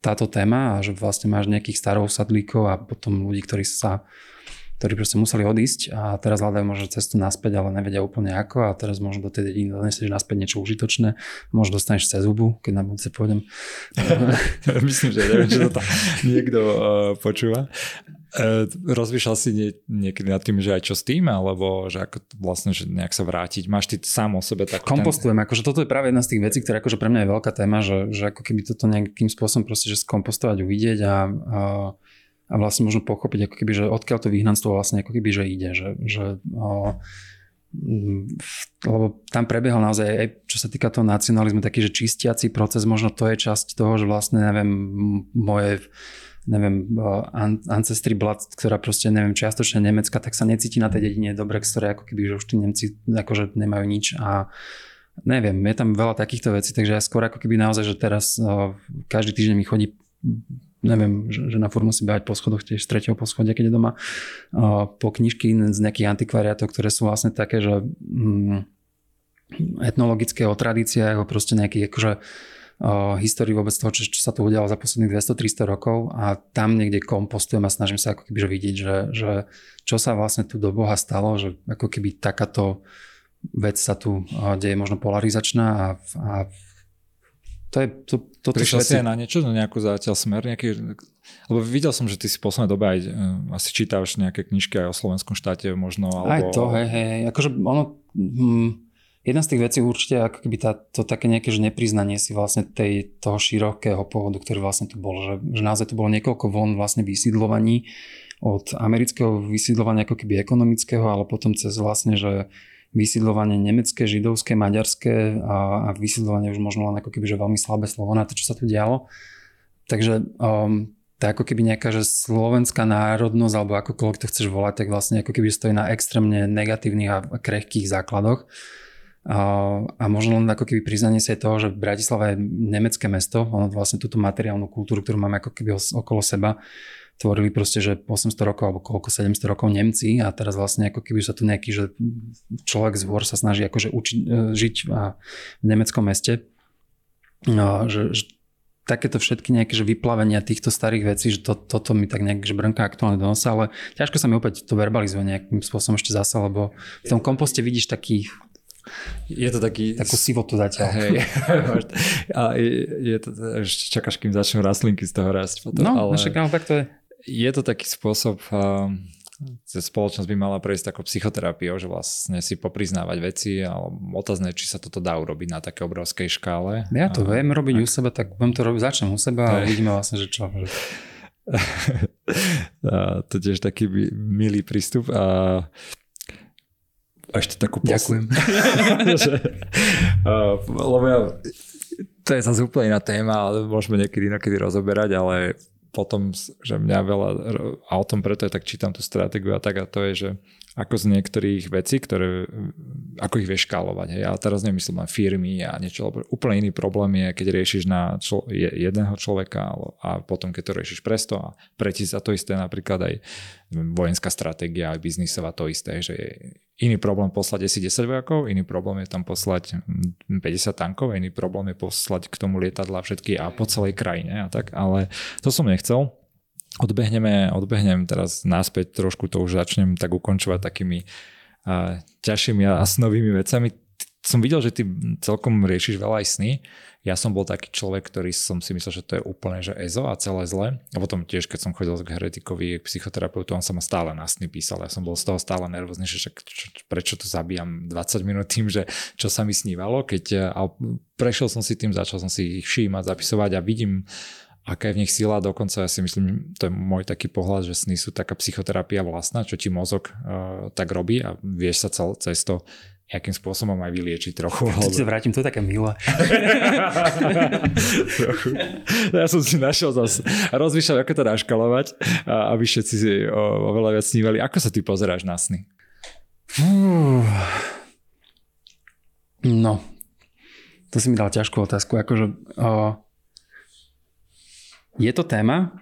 táto téma a že vlastne máš nejakých starov sadlíkov a potom ľudí, ktorí sa ktorí proste museli odísť a teraz hľadajú možno cestu naspäť, ale nevedia úplne ako a teraz možno do tej dediny donesieš naspäť niečo užitočné, možno dostaneš cez zubu, keď na budúce pôjdem. [laughs] Myslím, že neviem, či to tam [laughs] niekto uh, počúva. Uh, rozmýšľal si nie, niekedy nad tým, že aj čo s tým, alebo že ako vlastne, že nejak sa vrátiť. Máš ty sám o sebe takú... Kompostujem, ten... akože toto je práve jedna z tých vecí, ktorá akože pre mňa je veľká téma, že, že ako keby toto nejakým spôsobom proste, že skompostovať, uvidieť a, a a vlastne možno pochopiť, ako keby, že odkiaľ to vyhnanstvo vlastne ako keby, že ide, že, že o, lebo tam prebiehal naozaj aj čo sa týka toho nacionalizmu taký, že čistiaci proces, možno to je časť toho, že vlastne neviem, moje neviem, ancestry blood, ktorá proste, neviem, čiastočne Nemecka, tak sa necíti na tej dedine dobre, ktoré ako keby, že už tí Nemci akože nemajú nič. A neviem, je tam veľa takýchto vecí, takže ja skôr ako keby naozaj, že teraz každý týždeň mi chodí neviem, že, že na furt musí behať po schodoch tiež z tretieho poschodia, keď je doma, po knižky z nejakých antikvariátov, ktoré sú vlastne také, že mm, etnologické o tradíciách, o proste nejakých akože histórii vôbec toho, čo, čo sa tu udialo za posledných 200-300 rokov a tam niekde kompostujem a snažím sa ako keby vidieť, že, že čo sa vlastne tu do Boha stalo, že ako keby takáto vec sa tu deje možno polarizačná a, a to je, to, to Prišiel si aj na niečo, na nejakú zatiaľ smer, nejaký, lebo videl som, že ty si v poslednej dobe aj uh, asi čítaš nejaké knižky aj o slovenskom štáte možno. Alebo... Aj to, hej, hej, akože ono, hm, jedna z tých vecí určite ako keby tá, to také nejaké že nepriznanie si vlastne tej, toho širokého pôvodu, ktorý vlastne tu bol, že, že naozaj tu bolo niekoľko von vlastne vysídlovaní od amerického vysídlovania ako keby ekonomického, ale potom cez vlastne, že vysídlovanie nemecké, židovské, maďarské a, a vysídlovanie už možno len ako keby že veľmi slabé slovo na to, čo sa tu dialo. Takže um, tá ako keby nejaká že slovenská národnosť alebo akokoľvek to chceš volať, tak vlastne ako keby stojí na extrémne negatívnych a krehkých základoch. A, a možno len ako keby priznanie sa toho, že Bratislava je nemecké mesto, ono vlastne túto materiálnu kultúru, ktorú máme ako keby okolo seba, tvorili proste, že 800 rokov alebo koľko 700 rokov Nemci a teraz vlastne ako keby sa tu nejaký, že človek z hôr sa snaží akože uči, e, žiť v nemeckom meste. No, že, že takéto všetky nejaké že vyplavenia týchto starých vecí, že to, toto mi tak nejak že brnka aktuálne do nosa, ale ťažko sa mi opäť to verbalizuje nejakým spôsobom ešte zase, lebo v tom komposte vidíš taký je to taký... Takú sivotu zatiaľ. Hej, [laughs] a je, je to, ešte čakáš, kým začnú rastlinky z toho rásť. Potom, no, ale však áno, tak to je. Je to taký spôsob, uh, spoločnosť by mala prejsť takou psychoterapiou, že vlastne si popriznávať veci, ale otázne, či sa toto dá urobiť na také obrovskej škále. Ja to a, viem robiť ak... u seba, tak budem to robiť, začnem u seba a uvidíme vlastne, že čo. Že... [laughs] a, to tiež taký milý prístup. A a ešte takú posl- Ďakujem. [laughs] že, uh, lebo ja, to je zase úplne iná téma, ale môžeme niekedy inokedy rozoberať, ale potom, že mňa veľa, a o tom preto ja tak čítam tú stratégiu a tak, a to je, že ako z niektorých vecí, ktoré, ako ich vieš škálovať. Ja teraz nemyslím na firmy a niečo, úplne iný problém je, keď riešiš na člo, jedného človeka a potom, keď to riešiš pre sto a pre a to isté napríklad aj vojenská stratégia, aj biznisová to isté, že je iný problém poslať asi 10 vojakov, iný problém je tam poslať 50 tankov, iný problém je poslať k tomu lietadla všetky a po celej krajine a tak, ale to som nechcel odbehneme, odbehnem teraz naspäť, trošku to už začnem tak ukončovať takými uh, ťažšími a snovými vecami. Som videl, že ty celkom riešiš veľa aj sny. Ja som bol taký človek, ktorý som si myslel, že to je úplne že EZO a celé zle. A potom tiež, keď som chodil k heretikovi, k psychoterapeutu, on sa ma stále na sny písal. Ja som bol z toho stále nervózny, že čo, prečo to zabíjam 20 minút tým, že čo sa mi snívalo. Keď, a prešiel som si tým, začal som si ich všímať, zapisovať a vidím aká je v nich sila, dokonca ja si myslím, to je môj taký pohľad, že sny sú taká psychoterapia vlastná, čo ti mozog uh, tak robí a vieš sa cel, cez to nejakým spôsobom aj vyliečiť trochu. Keď sa vrátim, to je také milé. [laughs] ja som si našiel zase, rozmýšľal, ako to naškalovať, aby všetci si oveľa viac snívali. Ako sa ty pozeráš na sny? No, to si mi dal ťažkú otázku. Akože, uh, je to téma,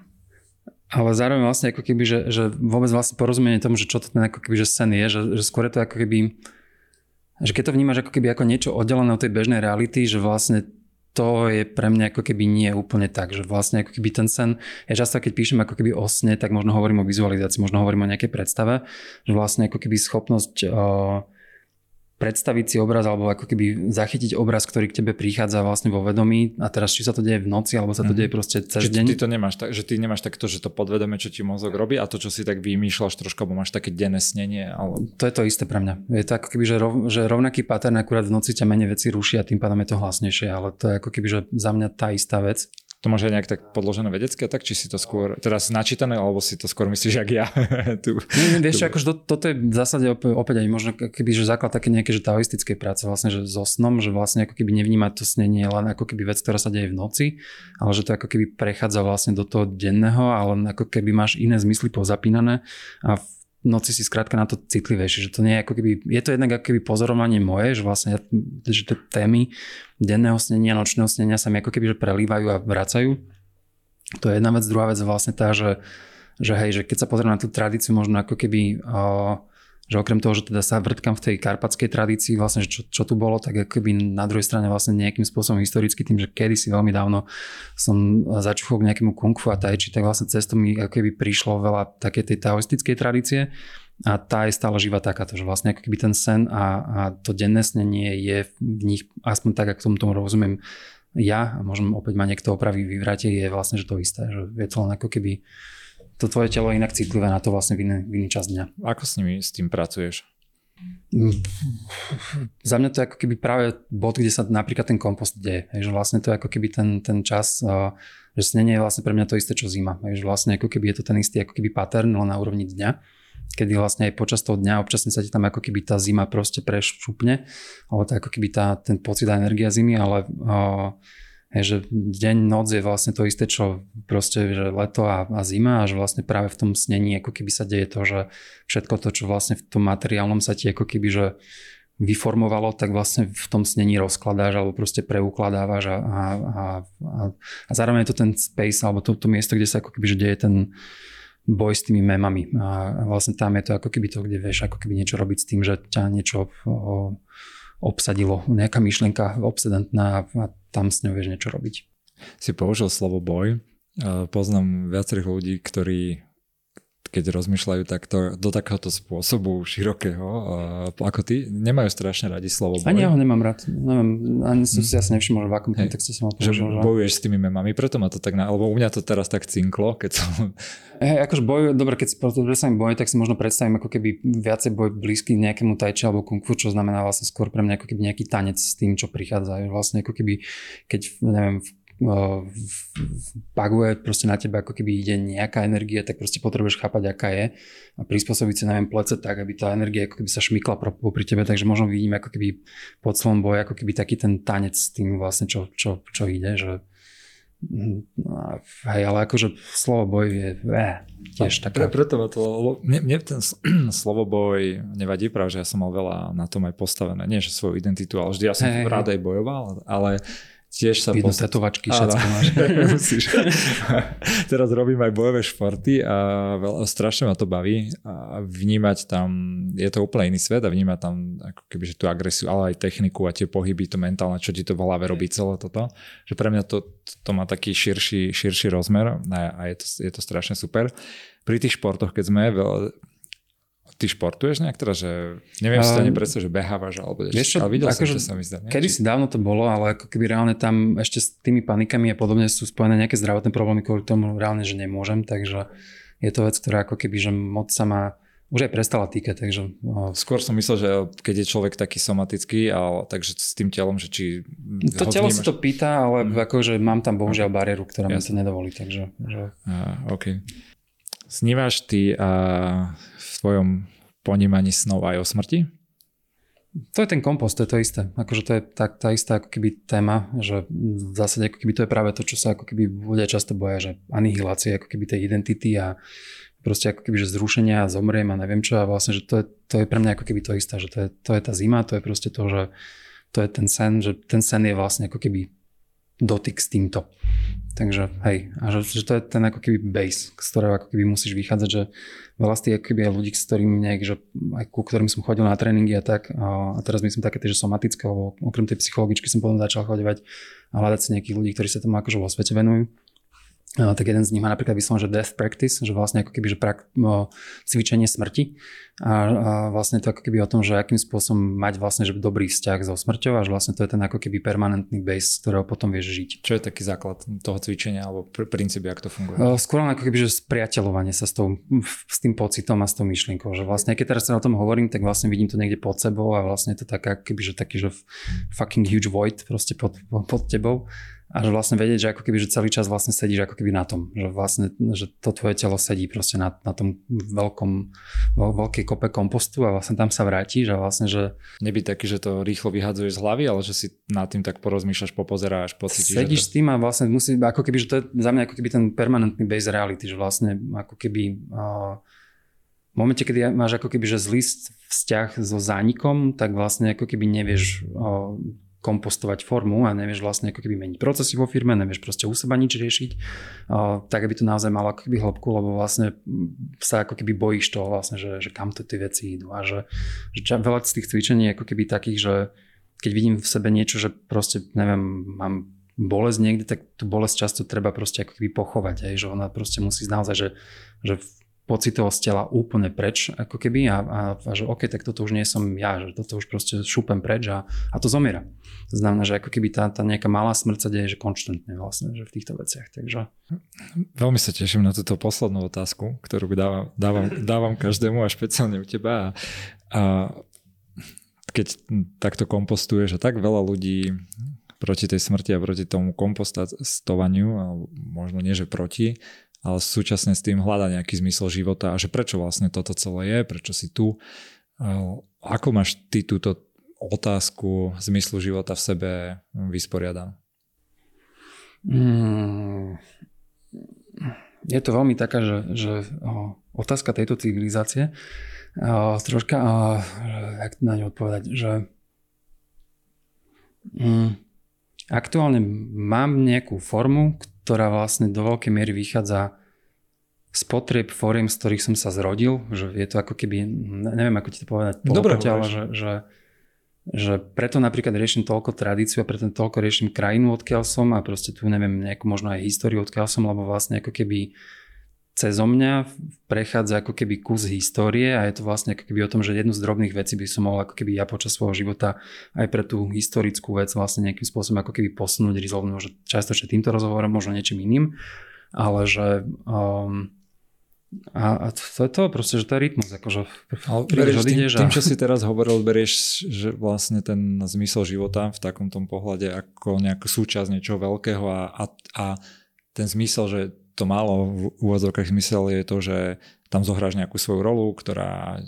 ale zároveň vlastne ako keby, že, že vôbec vlastne porozumenie tomu, že čo to ten ako keby, že sen je, že, že skôr je to ako keby, že keď to vnímaš ako keby ako niečo oddelené od tej bežnej reality, že vlastne to je pre mňa ako keby nie úplne tak, že vlastne ako keby ten sen, ja často keď píšem ako keby o sne, tak možno hovorím o vizualizácii, možno hovorím o nejakej predstave, že vlastne ako keby schopnosť uh, predstaviť si obraz alebo ako keby zachytiť obraz, ktorý k tebe prichádza vlastne vo vedomí a teraz či sa to deje v noci alebo sa to mm. deje proste cez Čiže deň. Ty to nemáš tak, že ty nemáš takto, že to podvedome, čo ti mozog robí a to, čo si tak vymýšľaš trošku, alebo máš také denné snenie. Ale... To je to isté pre mňa. Je to ako keby, že, rov, že rovnaký pattern akurát v noci ťa menej veci ruší a tým pádom je to hlasnejšie, ale to je ako keby, že za mňa tá istá vec. To môže aj nejak tak podložené vedecké, tak či si to skôr teraz načítané, alebo si to skôr myslíš, jak ja? [laughs] tu, nie, nie, vieš, akože to, toto je v zásade opäť aj možno keby, že základ také nejaké, že taoistickej práce vlastne, že so snom, že vlastne ako keby nevnímať to snenie len ako keby vec, ktorá sa deje v noci, ale že to ako keby prechádza vlastne do toho denného, ale ako keby máš iné zmysly pozapínané a v noci si skrátka na to citlivejšie, že to nie je ako keby, je to jednak ako keby pozorovanie moje, že vlastne že tie témy denného snenia, nočného snenia sa mi ako keby že prelívajú a vracajú. To je jedna vec. Druhá vec je vlastne tá, že, že hej, že keď sa pozriem na tú tradíciu, možno ako keby uh, že okrem toho, že teda sa vrtkam v tej karpatskej tradícii, vlastne, čo, čo tu bolo, tak akoby na druhej strane vlastne nejakým spôsobom historicky tým, že kedysi veľmi dávno som začuchol k nejakému kung fu a tai tak vlastne cez to mi akoby prišlo veľa také tej taoistickej tradície. A tá je stále živá takáto, že vlastne ako keby ten sen a, a to denné snenie je v nich, aspoň tak, ako tomu tomu rozumiem ja, a môžem opäť ma niekto opraví vyvrátie, je vlastne že to isté, že je to len ako keby to tvoje telo je inak citlivé na to vlastne v iný, v iný čas dňa. Ako s nimi, s tým pracuješ? Za mňa to je ako keby práve bod, kde sa napríklad ten kompost deje. Že vlastne to je ako keby ten, ten čas, že snenie je vlastne pre mňa to isté, čo zima. Že vlastne ako keby je to ten istý ako keby pattern, len na úrovni dňa kedy vlastne aj počas toho dňa občasne sa ti tam ako keby tá zima proste prešupne, alebo to ako keby tá, ten pocit a energia zimy, ale uh, je, že deň, noc je vlastne to isté, čo proste že leto a, a zima a že vlastne práve v tom snení ako keby sa deje to, že všetko to, čo vlastne v tom materiálnom sa ti ako keby, že vyformovalo, tak vlastne v tom snení rozkladáš alebo proste preukladávaš a, a, a, a zároveň je to ten space alebo to, to miesto, kde sa ako keby, že deje ten boj s tými memami. A vlastne tam je to ako keby to, kde vieš ako keby niečo robiť s tým, že ťa niečo o, obsadilo, nejaká myšlienka obsedantná a tam s ňou vieš niečo robiť. Si použil slovo boj. Poznám viacerých ľudí, ktorí keď rozmýšľajú takto, do takéhoto spôsobu širokého, ako ty, nemajú strašne radi slovo boj. Ani ja ho nemám rád. Neviem, ani som si asi nevšimol, v akom kontexte som ho použil. Že bojuješ s tými memami, preto ma to tak, na, alebo u mňa to teraz tak cinklo, keď som... Hey, akože boj, dobre, keď si predstavím boj, tak si možno predstavím ako keby viacej boj blízky nejakému tajči alebo kung fu, čo znamená vlastne skôr pre mňa ako keby nejaký tanec s tým, čo prichádza. Vlastne ako keby, keď neviem, v baguje proste na teba, ako keby ide nejaká energia, tak proste potrebuješ chápať, aká je a prispôsobiť si, neviem, plece tak, aby tá energia ako keby sa šmykla pri tebe, takže možno vidím ako keby pod slovom boja, ako keby taký ten tanec s tým vlastne, čo, čo, čo ide, že No, hej, ale akože slovo boj je eh, tiež také. Pre, preto ma to, mne, mne ten [clears throat] slovo boj nevadí, práve že ja som mal veľa na tom aj postavené. Nie, že svoju identitu, ale vždy ja som hey, rád aj bojoval, ale tiež sa Vidno post... tetovačky, všetko máš. [laughs] [laughs] Teraz robím aj bojové športy a veľa, strašne ma to baví a vnímať tam, je to úplne iný svet a vnímať tam ako keby, že tú agresiu, ale aj techniku a tie pohyby, to mentálne, čo ti to v hlave robí celé toto. Že pre mňa to, to má taký širší, širší rozmer a, a je, to, je to strašne super. Pri tých športoch, keď sme, veľa, Ty športuješ nejak teda, že neviem si to ani predstaviť, že behávaš alebo vieš čo, ale videl ako som, že sa mi zdá. Kedy si dávno to bolo, ale ako keby reálne tam ešte s tými panikami a podobne sú spojené nejaké zdravotné problémy, kvôli tomu reálne, že nemôžem, takže je to vec, ktorá ako keby, že moc sa má už aj prestala týkať, takže... Skôr som myslel, že keď je človek taký somatický, ale takže s tým telom, že či... To telo si to pýta, ale mm. akože mám tam bohužiaľ bariéru, ktorá Jasne. mi to nedovolí, takže... Že... Uh, OK. Snívaš ty uh, svojom ponímaní snov aj o smrti? To je ten kompost, to je to isté. Akože to je tá, tá istá ako keby téma, že v zásade ako keby to je práve to, čo sa ako keby ľudia často boja, že anihilácie ako keby tej identity a proste ako keby, že zrušenia a zomriem a neviem čo a vlastne, že to je, to je pre mňa ako keby to isté, že to je, to je tá zima, to je proste to, že to je ten sen, že ten sen je vlastne ako keby dotyk s týmto. Takže hej, a že, že to je ten ako keby base, z ktorého ako keby musíš vychádzať, že veľa z tých ako keby aj ľudí, s ktorými nejak, že aj ku ktorým som chodil na tréningy a tak, a, teraz myslím také tie, že somatické, lebo okrem tej psychologičky som potom začal chodevať a hľadať si nejakých ľudí, ktorí sa tomu akože vo svete venujú tak jeden z nich má napríklad vyslovené, že death practice, že vlastne ako keby, že prak, no, cvičenie smrti a, a vlastne to ako keby o tom, že akým spôsobom mať vlastne že dobrý vzťah so smrťou a že vlastne to je ten ako keby permanentný base, z ktorého potom vieš žiť. Čo je taký základ toho cvičenia alebo pr- princíp, ako to funguje? Skôr ako keby, že spriateľovanie sa s, tou, s tým pocitom a s tou myšlienkou, že vlastne keď teraz sa o tom hovorím, tak vlastne vidím to niekde pod sebou a vlastne je to taká, keby, že taký, že fucking huge void proste pod, pod tebou a že vlastne vedieť, že ako keby, že celý čas vlastne sedíš ako keby na tom, že vlastne, že to tvoje telo sedí proste na, na tom veľkom, veľ, veľkej kope kompostu a vlastne tam sa vrátiš a vlastne, že... Nebyť taký, že to rýchlo vyhadzuješ z hlavy, ale že si nad tým tak porozmýšľaš, popozeráš, pocítiš. Sedíš to... s tým a vlastne musí, ako keby, že to je za mňa ako keby ten permanentný base reality, že vlastne ako keby... Uh, v momente, kedy máš ako keby, že zlý vzťah so zánikom, tak vlastne ako keby nevieš uh, kompostovať formu a nevieš vlastne ako keby meniť procesy vo firme, nevieš proste u seba nič riešiť, tak aby to naozaj malo ako keby hĺbku, lebo vlastne sa ako keby bojíš toho vlastne, že, že kam to tie veci idú a že, že veľa z tých cvičení je ako keby takých, že keď vidím v sebe niečo, že proste neviem, mám bolesť niekde, tak tú bolesť často treba proste ako keby pochovať, aj, že ona proste musí naozaj, že, že pocitovo z tela úplne preč, ako keby a, a, a že OK, tak toto už nie som ja, že toto už proste šúpem preč a, a to zomiera. To znamená, že ako keby tá, tá nejaká malá smrť sa deje, že konštantne vlastne, že v týchto veciach, takže... Veľmi sa teším na túto poslednú otázku, ktorú dávam, dávam, dávam každému a špeciálne u teba a, a keď takto kompostuješ a tak veľa ľudí proti tej smrti a proti tomu kompostovaniu, možno nie, že proti, ale súčasne s tým hľada nejaký zmysel života a že prečo vlastne toto celé je, prečo si tu. Ako máš ty túto otázku zmyslu života v sebe vysporiadanú? Mm, je to veľmi taká, že, že o, otázka tejto civilizácie, o, troška, o, jak na ňu odpovedať, že mm, aktuálne mám nejakú formu, ktorá vlastne do veľkej miery vychádza z potrieb fóriem, z ktorých som sa zrodil, že je to ako keby, neviem ako ti to povedať, Dobre, ale že, že, že preto napríklad riešim toľko tradíciu a preto toľko riešim krajinu, odkiaľ som a proste tu neviem nejakú možno aj históriu, odkiaľ som, lebo vlastne ako keby cezo mňa prechádza ako keby kus histórie a je to vlastne ako keby o tom, že jednu z drobných vecí by som mohol ako keby ja počas svojho života aj pre tú historickú vec vlastne nejakým spôsobom ako keby posunúť, rizolvnú, že často týmto rozhovorom, možno niečím iným, ale že um, a, a to je to proste, že to je rytmus. Akože, berieš, tým, a... tým, čo si teraz hovoril, berieš, že vlastne ten zmysel života v takom tom pohľade ako nejakú súčasť niečoho veľkého a, a, a ten zmysel, že to málo v úvodzovkách zmysel je to, že tam zohráš nejakú svoju rolu, ktorá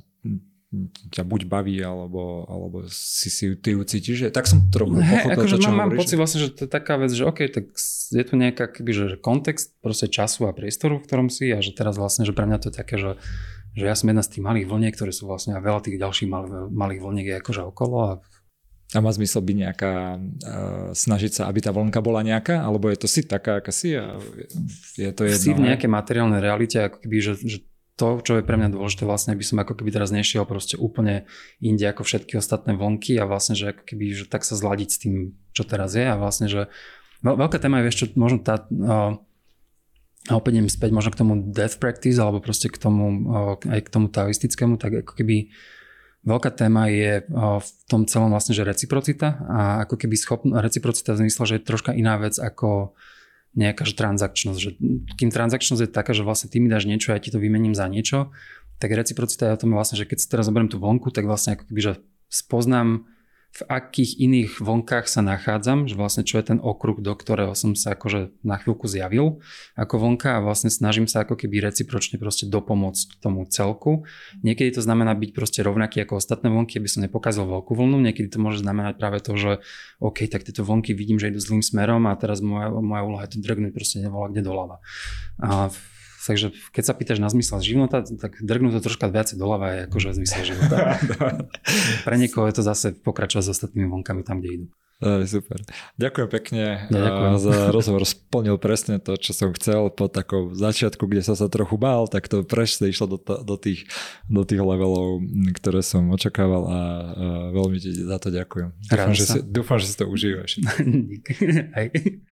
ťa buď baví, alebo, alebo si si ty ju cítiš. Že, tak som trochu pochopil akože čo mám, mám pocit vlastne, že to je taká vec, že OK, tak je tu nejaká keby, že kontext proste času a priestoru, v ktorom si a že teraz vlastne, že pre mňa to je také, že, že ja som jedna z tých malých vlniek, ktoré sú vlastne a veľa tých ďalších malých, malých vlniek je akože okolo a a má zmysel byť nejaká, uh, snažiť sa, aby tá vlnka bola nejaká, alebo je to si taká, aká si a je to jedno? Si v nejakej materiálnej realite, ako keby, že, že to, čo je pre mňa dôležité, vlastne by som ako keby teraz nešiel proste úplne inde ako všetky ostatné vlnky a vlastne, že ako keby, že tak sa zladiť s tým, čo teraz je a vlastne, že veľká téma je, vieš čo, možno tá, a opäť idem späť možno k tomu death practice alebo proste k tomu, aj k tomu taoistickému, tak ako keby veľká téma je v tom celom vlastne, že reciprocita a ako keby schopná, reciprocita v zmysle, že je troška iná vec ako nejaká transakčnosť. Že, kým transakčnosť je taká, že vlastne ty mi dáš niečo a ja ti to vymením za niečo, tak reciprocita je o tom vlastne, že keď si teraz zoberiem tú vonku, tak vlastne ako keby, že spoznám v akých iných vonkách sa nachádzam, že vlastne čo je ten okruh, do ktorého som sa akože na chvíľku zjavil ako vonka a vlastne snažím sa ako keby recipročne proste dopomôcť tomu celku. Niekedy to znamená byť proste rovnaký ako ostatné vonky, aby som nepokázal veľkú vlnu, niekedy to môže znamenať práve to, že OK, tak tieto vonky vidím, že idú zlým smerom a teraz moja, moja úloha je to drgnúť proste nevolá kde doľava. A Takže keď sa pýtaš na zmysel života, tak drgnú to troška viacej doľava je akože zmysel života. [laughs] Pre niekoho je to zase pokračovať s ostatnými vonkami tam, kde idú. Super. Ďakujem pekne ja, ďakujem. za rozhovor. Splnil presne to, čo som chcel po takom začiatku, kde som sa trochu bál, tak to presne išlo do, do, tých, do tých levelov, ktoré som očakával a, a veľmi ti za to ďakujem. Dúfam, že si, dúfam, že si to užívaš. [laughs]